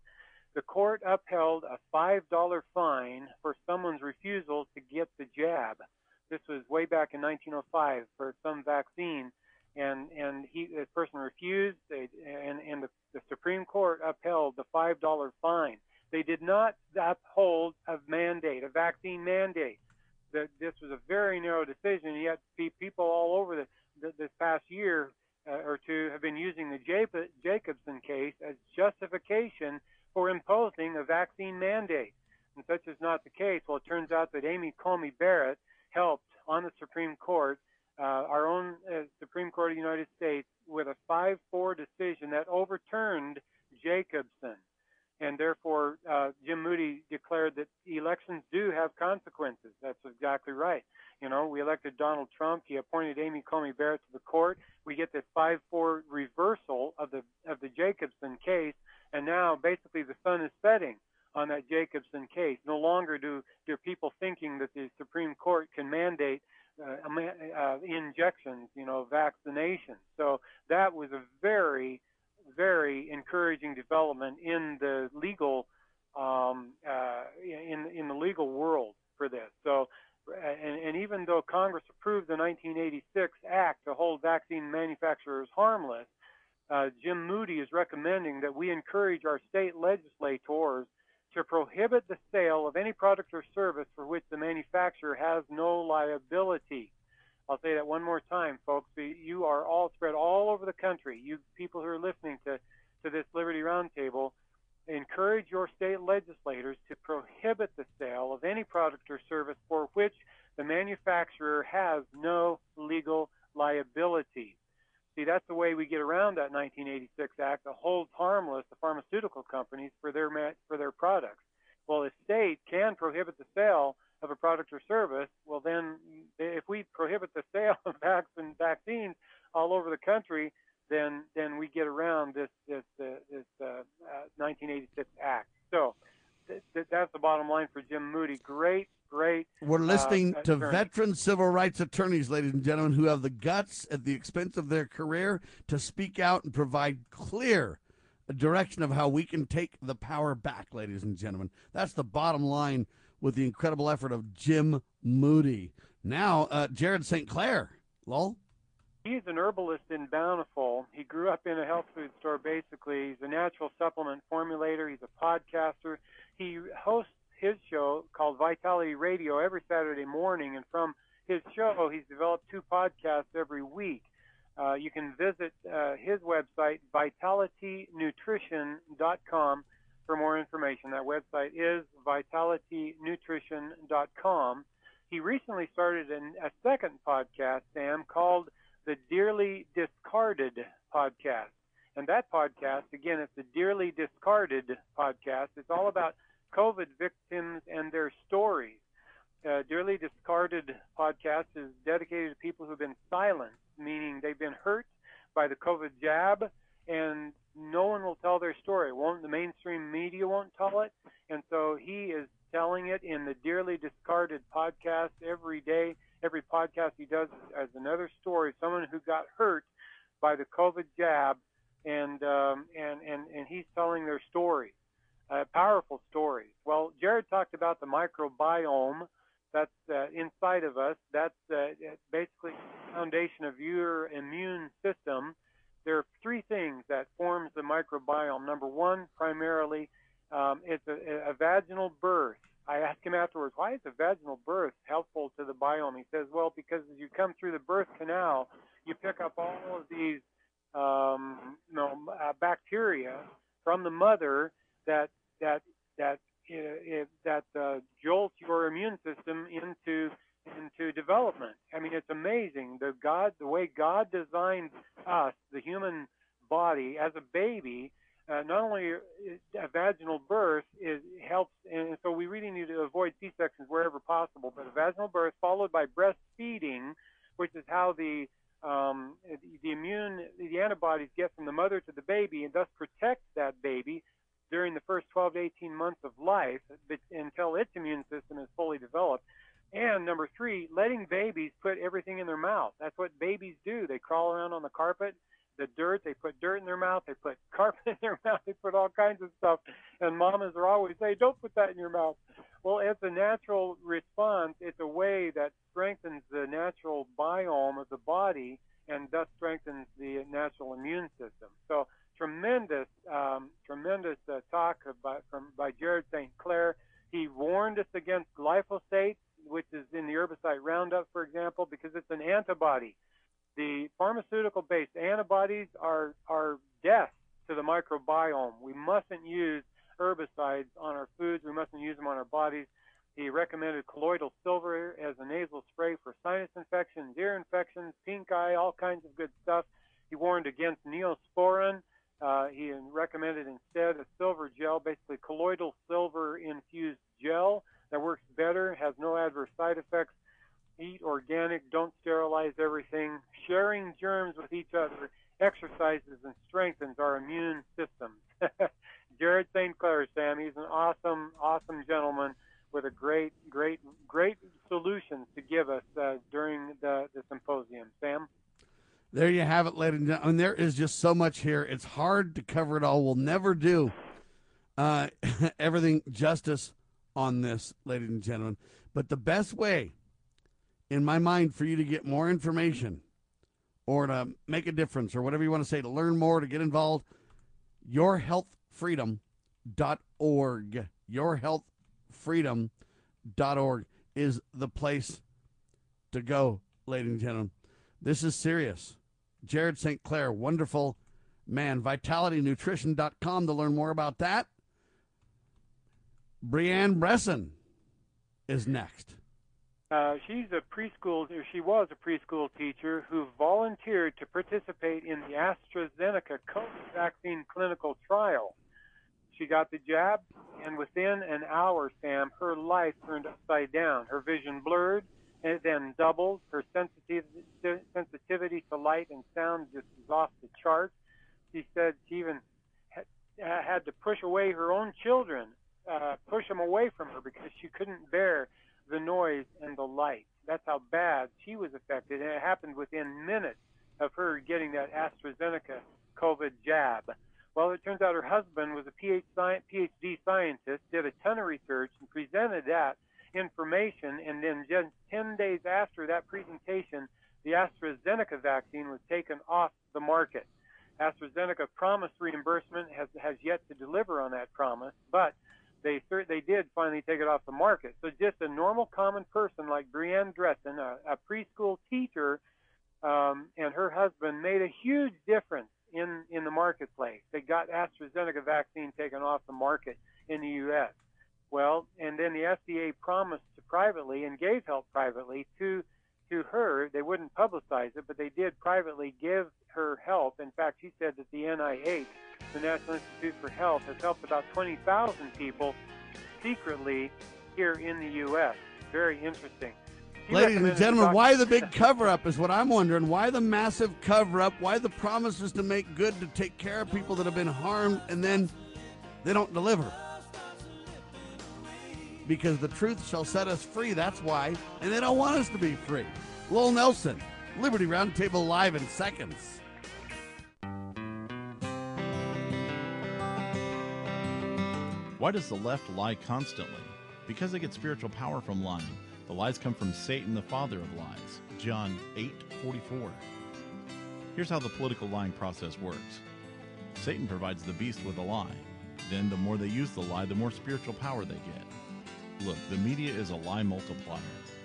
The court upheld a $5 fine for someone's refusal to get the jab. This was way back in 1905 for some vaccine, and and he this person refused, they, and and the, the Supreme Court upheld the $5 fine. They did not uphold a mandate, a vaccine mandate. That this was a very narrow decision. Yet people all over the, the this past year uh, or two have been using the Jacobson case as justification for imposing a vaccine mandate. And such is not the case. Well, it turns out that Amy Coney Barrett helped on the Supreme Court, our own uh, Supreme Court of the United States, with a 5 4 decision that overturned Jacobson. And therefore, uh, Jim Moody declared that elections do have consequences. That's exactly right. You know, we elected Donald Trump. He appointed Amy Coney Barrett to the court. We get this 5-4 reversal of the of the Jacobson case, and now basically the sun is setting on that Jacobson case. No longer do do people thinking that the Supreme Court can mandate uh, uh, injections, you know, vaccinations. So that was a very very encouraging development in the legal um, uh, in in the legal world for this. So, and, and even though Congress approved the 1986 Act to hold vaccine manufacturers harmless, uh, Jim Moody is recommending that we encourage our state legislators to prohibit the sale of any product or service for which the manufacturer has no liability. I'll say that one more time, folks. You are all spread all over the country. You people who are listening to, to this Liberty Roundtable, encourage your state legislators to prohibit the sale of any product or service for which the manufacturer has no legal liability. See, that's the way we get around that 1986 Act that holds harmless the pharmaceutical companies for their for their products. Well, a state can prohibit the sale of a product or service, well, then if we prohibit the sale [laughs] of vaccine, vaccines all over the country, then then we get around this this uh, this uh, uh, 1986 Act. So th- th- that's the bottom line for Jim Moody. Great, great. We're uh, listening to attorney. veteran civil rights attorneys, ladies and gentlemen, who have the guts at the expense of their career to speak out and provide clear direction of how we can take the power back, ladies and gentlemen. That's the bottom line with the incredible effort of Jim Moody. Now, uh, Jared St. Clair. Lowell? He's an herbalist in Bountiful. He grew up in a health food store, basically. He's a natural supplement formulator. He's a podcaster. He hosts his show called Vitality Radio every Saturday morning. And from his show, he's developed two podcasts every week. Uh, you can visit uh, his website, vitalitynutrition.com, for more information. That website is vitalitynutrition.com. He recently started an, a second podcast, Sam, called the Dearly Discarded Podcast. And that podcast, again, it's the Dearly Discarded Podcast. It's all about COVID victims and their stories. Uh, Dearly Discarded Podcast is dedicated to people who've been silenced, meaning they've been hurt by the COVID jab and no one will tell their story. Won't the mainstream media won't tell it, and so he is telling it in the dearly discarded podcast every day. Every podcast he does as another story, someone who got hurt by the COVID jab, and um, and and and he's telling their stories, uh, powerful stories. Well, Jared talked about the microbiome that's uh, inside of us. That's uh, basically the foundation of your immune system there are three things that forms the microbiome. Number one, primarily, um, it's a, a, vaginal birth. I asked him afterwards, why is a vaginal birth helpful to the biome? He says, well, because as you come through the birth canal, you pick up all of these um, you know, uh, bacteria from the mother that that that uh, that uh, jolts your immune system into into development. I mean, it's amazing the God, the way God designed us, the human body, as a baby. Uh, not only a vaginal birth is helps, and so we really need to avoid C-sections wherever possible. But a vaginal birth followed by breastfeeding, which is how the um, the immune, the antibodies get from the mother to the baby, and thus protect that baby during the first 12 to 18 months of life until its immune system is fully developed. And number three, letting babies put everything in their mouth. That's what babies do. They crawl around on the carpet, the dirt, they put dirt in their mouth, they put [laughs] carpet in their mouth, they put all kinds of stuff. And mamas are always saying, don't put that in your mouth. Well, it's a natural response. It's a way that strengthens the natural biome of the body and thus strengthens the natural immune system. So tremendous, um, tremendous uh, talk by, from, by Jared St. Clair. He warned us against glyphosate, which is in the herbicide Roundup, for example, because it's an antibody. The pharmaceutical-based antibodies are are death to the microbiome. We mustn't use herbicides on our foods. We mustn't use them on our bodies. He recommended colloidal silver as a nasal spray for sinus infections, ear infections, pink eye, all kinds of good stuff. He warned against neosporin. Uh, he recommended instead a silver gel, basically colloidal silver infused gel that works better, has no adverse side effects. Eat organic, don't sterilize everything. Sharing germs with each other exercises and strengthens our immune system. [laughs] Jared St. Clair, Sam, he's an awesome, awesome gentleman with a great, great, great solutions to give us uh, during the, the symposium. Sam? There you have it, ladies and gentlemen. There is just so much here. It's hard to cover it all. We'll never do uh, [laughs] everything justice on this, ladies and gentlemen. But the best way, in my mind, for you to get more information or to make a difference or whatever you want to say, to learn more, to get involved, yourhealthfreedom.org. Yourhealthfreedom.org is the place to go, ladies and gentlemen. This is serious. Jared St. Clair, wonderful man. VitalityNutrition.com to learn more about that. Brianne Dressen is next. Uh, she's a preschool, she was a preschool teacher who volunteered to participate in the AstraZeneca COVID vaccine clinical trial. She got the jab, and within an hour, Sam, her life turned upside down. Her vision blurred, it then doubled. Her sensitivity, sensitivity to light and sound just was off the charts. She said she even had, had to push away her own children, uh, push them away from her because she couldn't bear the noise and the light. That's how bad she was affected, and it happened within minutes of her getting that AstraZeneca COVID jab. Well, it turns out her husband was a PhD scientist, did a ton of research, and presented that information. And then just 10 days after that presentation, the AstraZeneca vaccine was taken off the market. AstraZeneca promised reimbursement, has, has yet to deliver on that promise, but they they did finally take it off the market. So just a normal, common person like Brianne Dressen, a, a preschool teacher, um, and her husband made a huge difference in in the marketplace. They got AstraZeneca vaccine taken off the market in the U.S. Well, and then the FDA promised to privately and gave help privately to to her. They wouldn't publicize it, but they did privately give her help. In fact, she said that the NIH, the National Institute for Health, has helped about 20,000 people secretly here in the U.S. Very interesting. She Ladies and gentlemen, doc- why the big [laughs] cover up is what I'm wondering. Why the massive cover up? Why the promises to make good, to take care of people that have been harmed, and then they don't deliver? Because the truth shall set us free, that's why. And they don't want us to be free. Lowell Nelson, Liberty Roundtable Live in seconds. Why does the left lie constantly? Because they get spiritual power from lying. The lies come from Satan, the father of lies. John 8:44. Here's how the political lying process works. Satan provides the beast with a lie. Then the more they use the lie, the more spiritual power they get. Look, the media is a lie multiplier,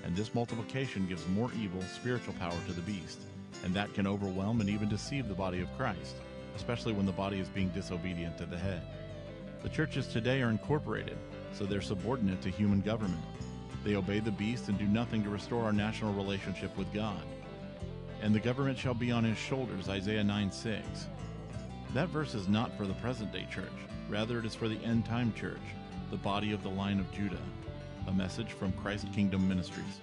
and this multiplication gives more evil spiritual power to the beast, and that can overwhelm and even deceive the body of Christ, especially when the body is being disobedient to the head. The churches today are incorporated, so they're subordinate to human government. They obey the beast and do nothing to restore our national relationship with God. And the government shall be on his shoulders, Isaiah 9 6. That verse is not for the present day church, rather, it is for the end time church, the body of the line of Judah. A message from Christ Kingdom Ministries.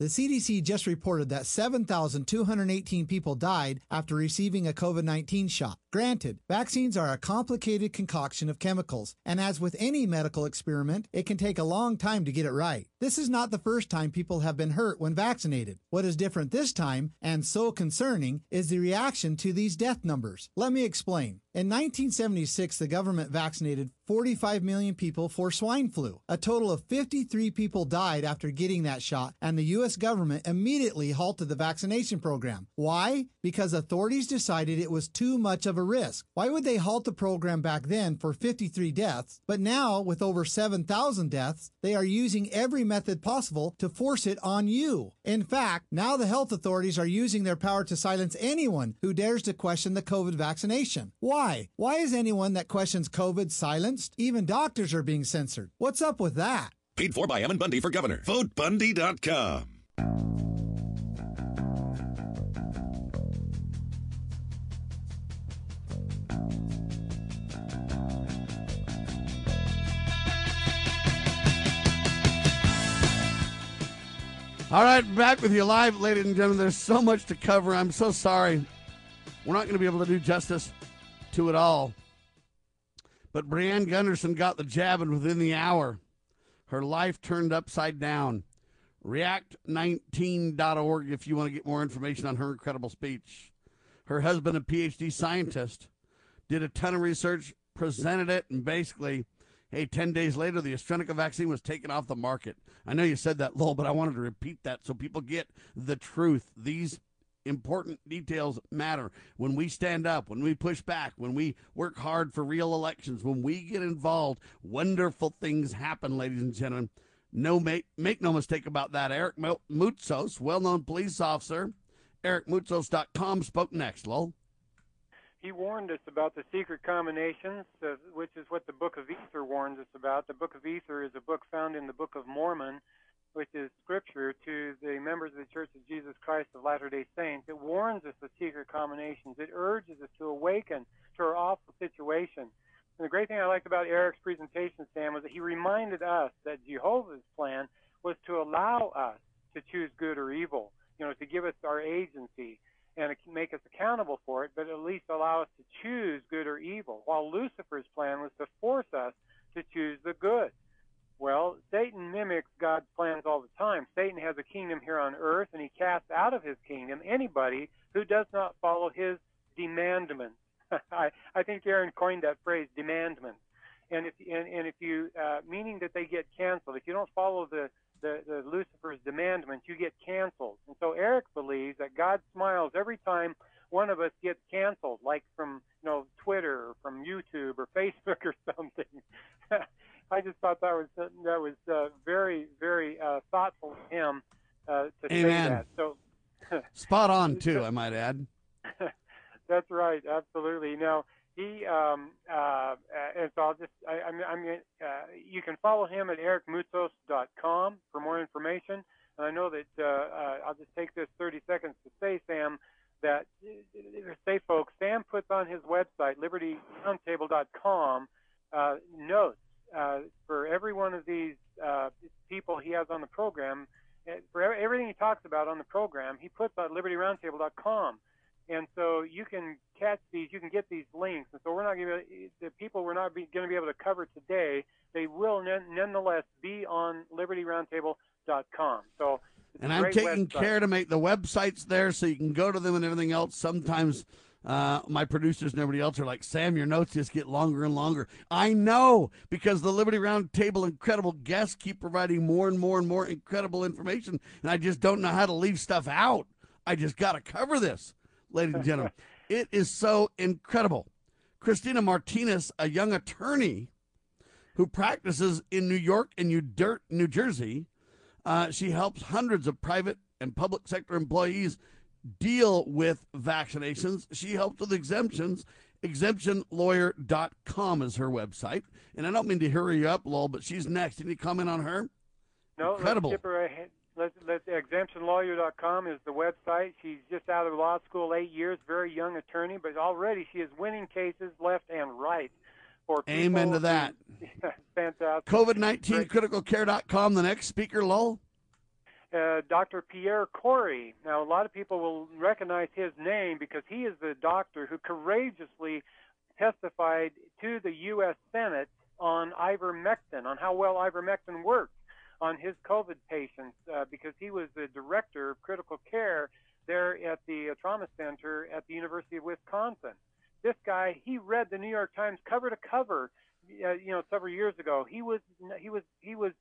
The CDC just reported that 7,218 people died after receiving a COVID 19 shot. Granted, vaccines are a complicated concoction of chemicals, and as with any medical experiment, it can take a long time to get it right. This is not the first time people have been hurt when vaccinated. What is different this time, and so concerning, is the reaction to these death numbers. Let me explain. In 1976, the government vaccinated 45 million people for swine flu. A total of 53 people died after getting that shot, and the U.S. government immediately halted the vaccination program. Why? Because authorities decided it was too much of a risk. Why would they halt the program back then for 53 deaths, but now, with over 7,000 deaths, they are using every method possible to force it on you? In fact, now the health authorities are using their power to silence anyone who dares to question the COVID vaccination. Why? Why? Is anyone that questions COVID silenced? Even doctors are being censored. What's up with that? Paid for by Ammon Bundy for governor. VoteBundy.com. All right, back with you live, ladies and gentlemen. There's so much to cover. I'm so sorry. We're not going to be able to do justice to it all. But Brianne Gunderson got the jab, and within the hour, her life turned upside down. React19.org if you want to get more information on her incredible speech. Her husband, a PhD scientist, did a ton of research, presented it, and basically, hey, 10 days later, the AstraZeneca vaccine was taken off the market. I know you said that, Lowell, but I wanted to repeat that so people get the truth. These important details matter. When we stand up, when we push back, when we work hard for real elections, when we get involved, wonderful things happen, ladies and gentlemen. No make, make no mistake about that. Eric Moutsos, well-known police officer, ericmoutsos.com spoke next, Lowell. He warned us about the secret combinations, uh, which is what the Book of Ether warns us about. The Book of Ether is a book found in the Book of Mormon, which is scripture, to the members of the Church of Jesus Christ of Latter day Saints. It warns us of secret combinations. It urges us to awaken to our awful situation. And the great thing I liked about Eric's presentation, Sam, was that he reminded us that Jehovah's plan was to allow us to choose good or evil, you know, to give us our agency and make us accountable for it, but at least allow us to choose good or evil, while Lucifer's plan was to force us to choose the good. Well, Satan mimics God's plans all the time. Satan has a kingdom here on earth, and he casts out of his kingdom anybody who does not follow his demandments. [laughs] I, I think Aaron coined that phrase, demandments. And if and, and if you uh, meaning that they get canceled. If you don't follow the, the, the Lucifer's demandments, you get canceled. And so Eric believes that God smiles every time one of us gets canceled, like from you know Twitter or from YouTube or [laughs] Facebook or something. [laughs] I just thought that was that was uh, very very uh, thoughtful of him uh, to Amen. say that. So [laughs] spot on too, I might add. That's right, absolutely. Now he um, uh, and so I'll just I, I'm, I'm uh, you can follow him at ericmoutsos.com for more information. And I know that uh, uh, I'll just take this 30 seconds to say, Sam, that say folks, Sam puts on his website libertyroundtable.com uh, notes uh, for every one of these uh, people he has on the program, eh, for everything he talks about on the program, he puts on libertyroundtable.com. And so you can catch these, you can get these links. And so we're not going to, the people we're not going to be able to cover today, they will nonetheless be on libertyroundtable.com. So and I'm taking website. care to make the websites there so you can go to them and everything else. Sometimes uh, my producers and everybody else are like, Sam, your notes just get longer and longer. I know because the Liberty Roundtable incredible guests keep providing more and more and more incredible information, and I just don't know how to leave stuff out. I just got to cover this, ladies and gentlemen. [laughs] it is so incredible. Christina Martinez, a young attorney who practices in New York and New Jersey, uh, she helps hundreds of private and public sector employees deal with vaccinations. She helps with exemptions. Exemptionlawyer.com is her website. And I don't mean to hurry you up, Lowell, but she's next. Any comment on her? No, Incredible. Let's skip her ahead. Let's, let's, exemptionlawyer.com is the website. She's just out of law school, eight years, very young attorney, but already she is winning cases left and right. For Amen to that. Who, [laughs] fantastic. COVID 19 criticalcare.com, the next speaker, Lowell. uh, Dr. Pierre Kory. Now, a lot of people will recognize his name because he is the doctor who courageously testified to the U.S. Senate on ivermectin, on how well ivermectin works on his COVID patients, uh, because he was the director of critical care there at the uh, trauma center at the University of Wisconsin. This guy, he read the New York Times cover to cover, uh, you know, several years ago. He was he was he was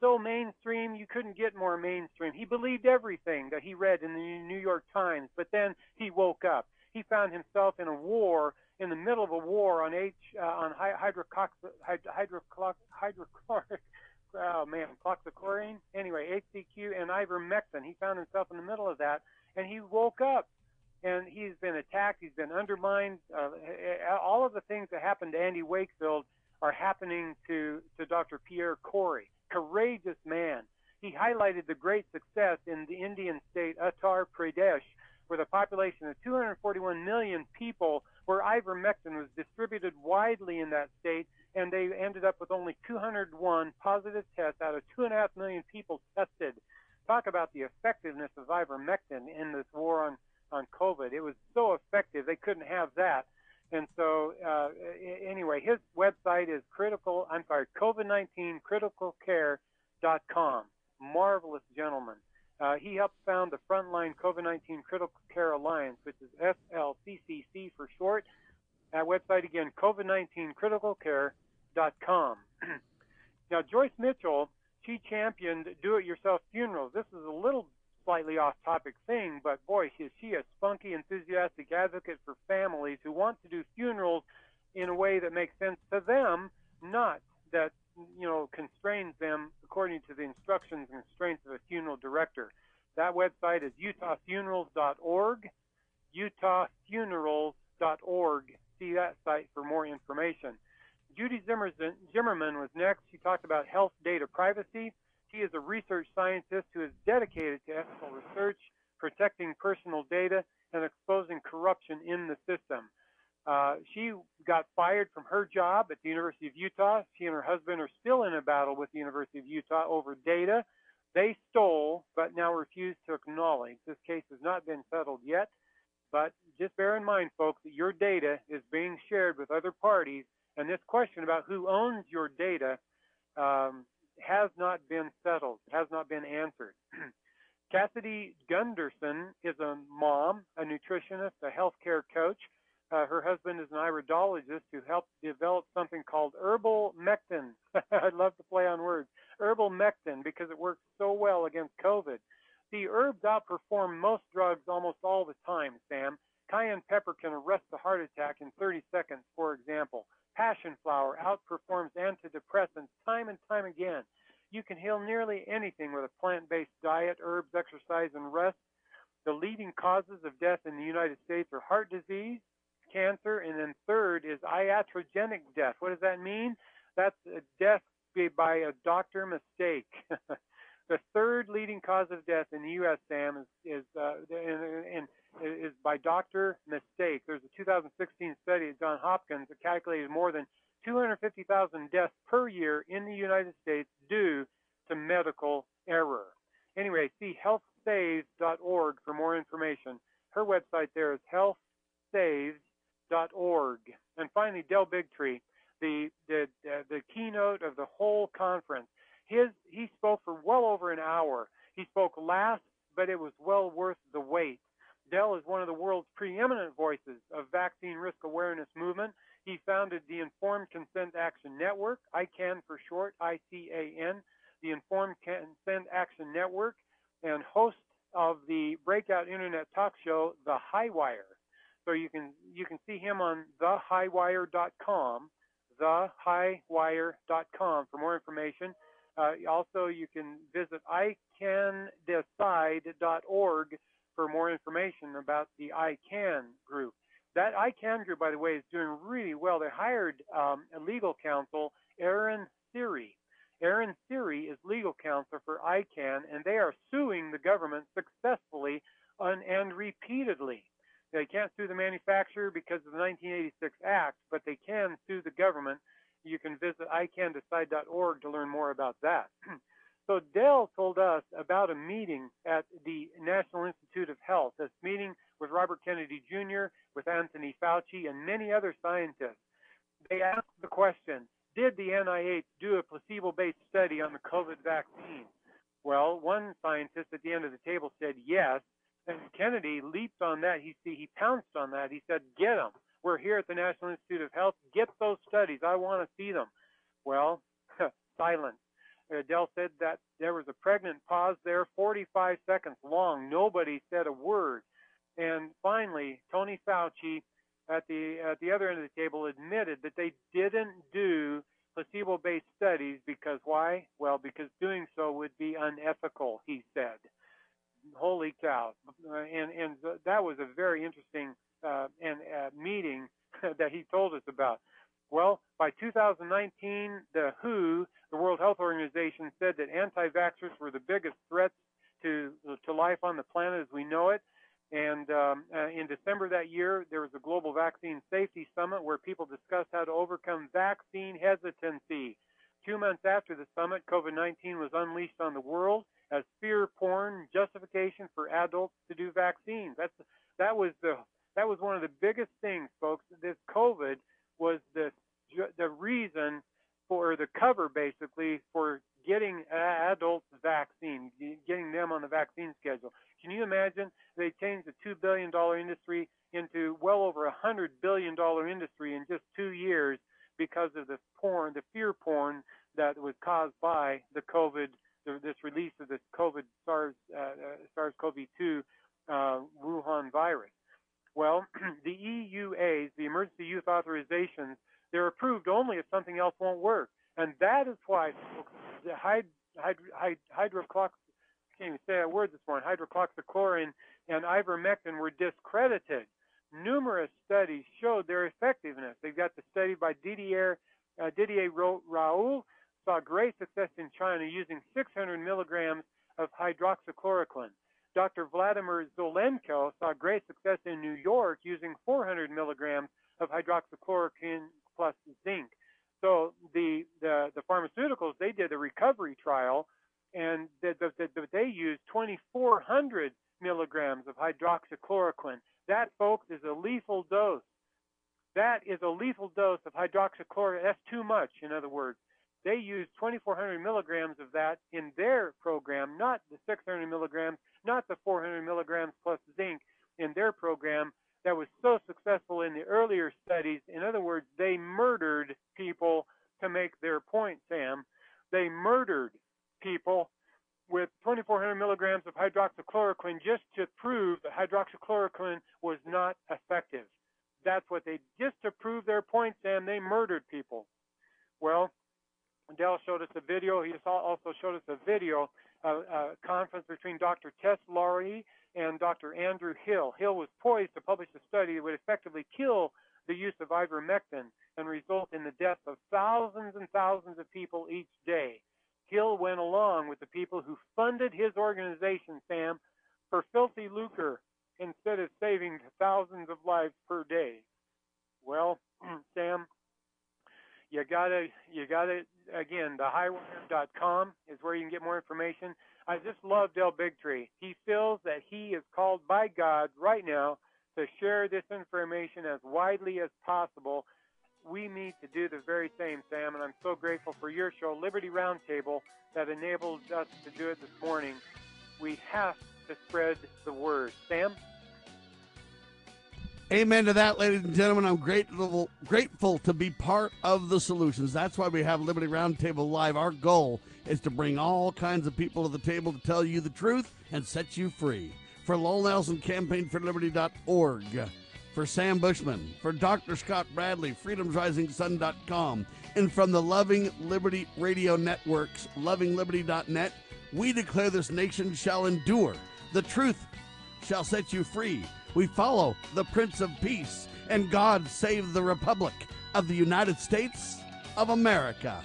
so mainstream you couldn't get more mainstream. He believed everything that he read in the New York Times, but then he woke up. He found himself in a war, in the middle of a war on H uh, on hydrocox hydrochloric hydrochloric oh man cloxachlorine anyway HCQ and ivermectin. He found himself in the middle of that, and he woke up. And he's been attacked. He's been undermined. Uh, all of the things that happened to Andy Wakefield are happening to to Dr. Pierre Kory courageous man. He highlighted the great success in the Indian state Uttar Pradesh, with a population of 241 million people, where ivermectin was distributed widely in that state, and they ended up with only 201 positive tests out of 2.5 million people tested. Talk about the effectiveness of ivermectin in this war on, on COVID. It was so effective, they couldn't have that. And so, uh, anyway, his website is critical. I'm sorry, COVID-19 criticalcare.com. Marvelous gentleman. Uh, he helped found the Frontline COVID-19 Critical Care Alliance, which is FLCCC for short. That website again, COVID-19 criticalcare.com. [clears throat] now, Joyce Mitchell, she championed do-it-yourself funerals. This is a little slightly off topic thing, but boy, is she a spunky, enthusiastic advocate for families who want to do funerals in a way that makes sense to them, not that you know constrains them according to the instructions and constraints of a funeral director. That website is utahfunerals.org, utahfunerals.org. See that site for more information. Judy Zimmerman was next. She talked about health data privacy. She is a research scientist who is dedicated to ethical research, protecting personal data, and exposing corruption in the system. Uh, she got fired from her job at the University of Utah. She and her husband are still in a battle with the University of Utah over data they stole but now refuse to acknowledge. This case has not been settled yet, but just bear in mind, folks, that your data is being shared with other parties, and this question about who owns your data um, has not been settled, has not been answered. [clears throat] Cassidy Gunderson is a mom, a nutritionist, a healthcare coach. Uh, her husband is an iridologist who helped develop something called herbal mectin. [laughs] I'd love to play on words. Herbal mectin because it works so well against COVID. The herbs outperform most drugs almost all the time, Sam. Cayenne pepper can arrest a heart attack in 30 seconds, for example. Passion flower outperforms antidepressants time and time again. You can heal nearly anything with a plant based diet, herbs, exercise, and rest. The leading causes of death in the United States are heart disease, cancer, and then third is iatrogenic death. What does that mean? That's a death by a doctor mistake. [laughs] the third leading cause of death in the U.S., Sam, is, is uh, in, in, is by doctor mistake. There's a 2016 study at Johns Hopkins that calculated more than 250,000 deaths per year in the United States due to medical error. Anyway, see healthsaves.org for more information. Her website there is healthsaves.org. And finally, Del Bigtree, the, the, the keynote of the whole conference. His, he spoke for well over an hour. He spoke last, but it was well worth the wait. Del is one of the world's preeminent voices of vaccine risk awareness movement. He founded the Informed Consent Action Network, ICAN for short, I-C-A-N, the Informed Consent Action Network, and host of the breakout internet talk show, The Highwire. So you can you can see him on thehighwire.com, thehighwire.com for more information. Uh, also, you can visit icandecide.org for more information about the ICAN group. That ICAN group, by the way, is doing really well. They hired um, a legal counsel, Aaron Siri. Aaron Siri is legal counsel for ICAN, and they are suing the government successfully and, and repeatedly. They can't sue the manufacturer because of the 1986 Act, but they can sue the government. You can visit icandecide.org to learn more about that. [clears throat] so Del Del told us about a meeting at the National Institute of Health. This meeting with Robert Kennedy Jr., with Anthony Fauci, and many other scientists. They asked the question Did the NIH do a placebo based study on the COVID vaccine? Well, one scientist at the end of the table said yes. And Kennedy leaped on that. He he pounced on that. He said, "Get them. We're here at the National Institute of Health. Get those studies. I want to see them." Well, [laughs] silence. Del said that there was a pregnant pause there, 45 seconds long. Nobody said a word. And finally, Tony Fauci at the at the other end of the table admitted that they didn't do placebo-based studies because why? Well, because doing so would be unethical, he said. Holy cow! And and that was a very interesting uh, and uh, meeting [laughs] that he told us about. Well, by 2019, the WHO, the World Health Organization, said that anti-vaxxers were the biggest threats to to life on the planet as we know it. And um, uh, in December that year, there was a global vaccine safety summit where people discussed how to overcome vaccine hesitancy. Two months after the summit, COVID 19 was unleashed on the world as fear porn justification for adults to do vaccines. That's, that, was the, that was one of the biggest things, folks. This COVID was the, the reason for the cover, basically, for getting adults vaccine, getting them on the vaccine schedule. Can you imagine? They changed a $2 billion industry into well over a $100 billion industry in just two years because of the porn, the fear porn that was caused by the COVID, this release of this COVID SARS, uh, SARS-CoV-2 uh, Wuhan virus. Well, [clears throat] the EUAs, the emergency use authorizations, they're approved only if something else won't work. And that is why the hyd, I can't even say a word this morning, hydroxychloroquine and ivermectin were discredited. Numerous studies showed their effectiveness. They've got the study by Didier, uh, Didier Raoult, saw great success in China using 600 milligrams of hydroxychloroquine. Dr. Vladimir Zelenko saw great success in New York using 400 milligrams of hydroxychloroquine plus zinc. So the, the, the pharmaceuticals, they did a recovery trial, and the, the, the, they used 2,400 milligrams of hydroxychloroquine. That, folks, is a lethal dose. That is a lethal dose of hydroxychloroquine. That's too much, in other words. They used 2,400 milligrams of that in their program, not the 600 milligrams, not the 400 milligrams plus zinc in their program that was so successful in the earlier studies. In other words, they murdered people to make their point, Sam. They murdered people with 2,400 milligrams of hydroxychloroquine just to prove that hydroxychloroquine was not effective. That's what they just to prove their point, Sam. They murdered people. Well, Del showed us a video. He also showed us a video, a, conference between Dr. Tess Lawrie and Dr. Andrew Hill. Hill was poised to publish a study that would effectively kill the use of ivermectin and result in the death of thousands and thousands of people each day. Hill went along with the people who funded his organization, Sam, for filthy lucre instead of saving thousands of lives per day. Well, [clears throat] Sam, you gotta, you gotta, again, thehighwire.com is where you can get more information. I just love Del Bigtree. He feels that he is called by God right now to share this information as widely as possible. We need to do the very same, Sam, and I'm so grateful for your show, Liberty Roundtable, that enabled us to do it this morning. We have to spread the word. Sam? Amen to that, ladies and gentlemen. I'm grateful, grateful to be part of the solutions. That's why we have Liberty Roundtable Live. Our goal is to bring all kinds of people to the table to tell you the truth and set you free. For Lowell Nelson, campaignforliberty.org. For Sam Bushman, for Dr. Scott Bradley, freedomsrisingsun.com, and from the Loving Liberty Radio Networks, lovingliberty.net, we declare this nation shall endure. The truth shall set you free. We follow the Prince of Peace, and God save the Republic of the United States of America.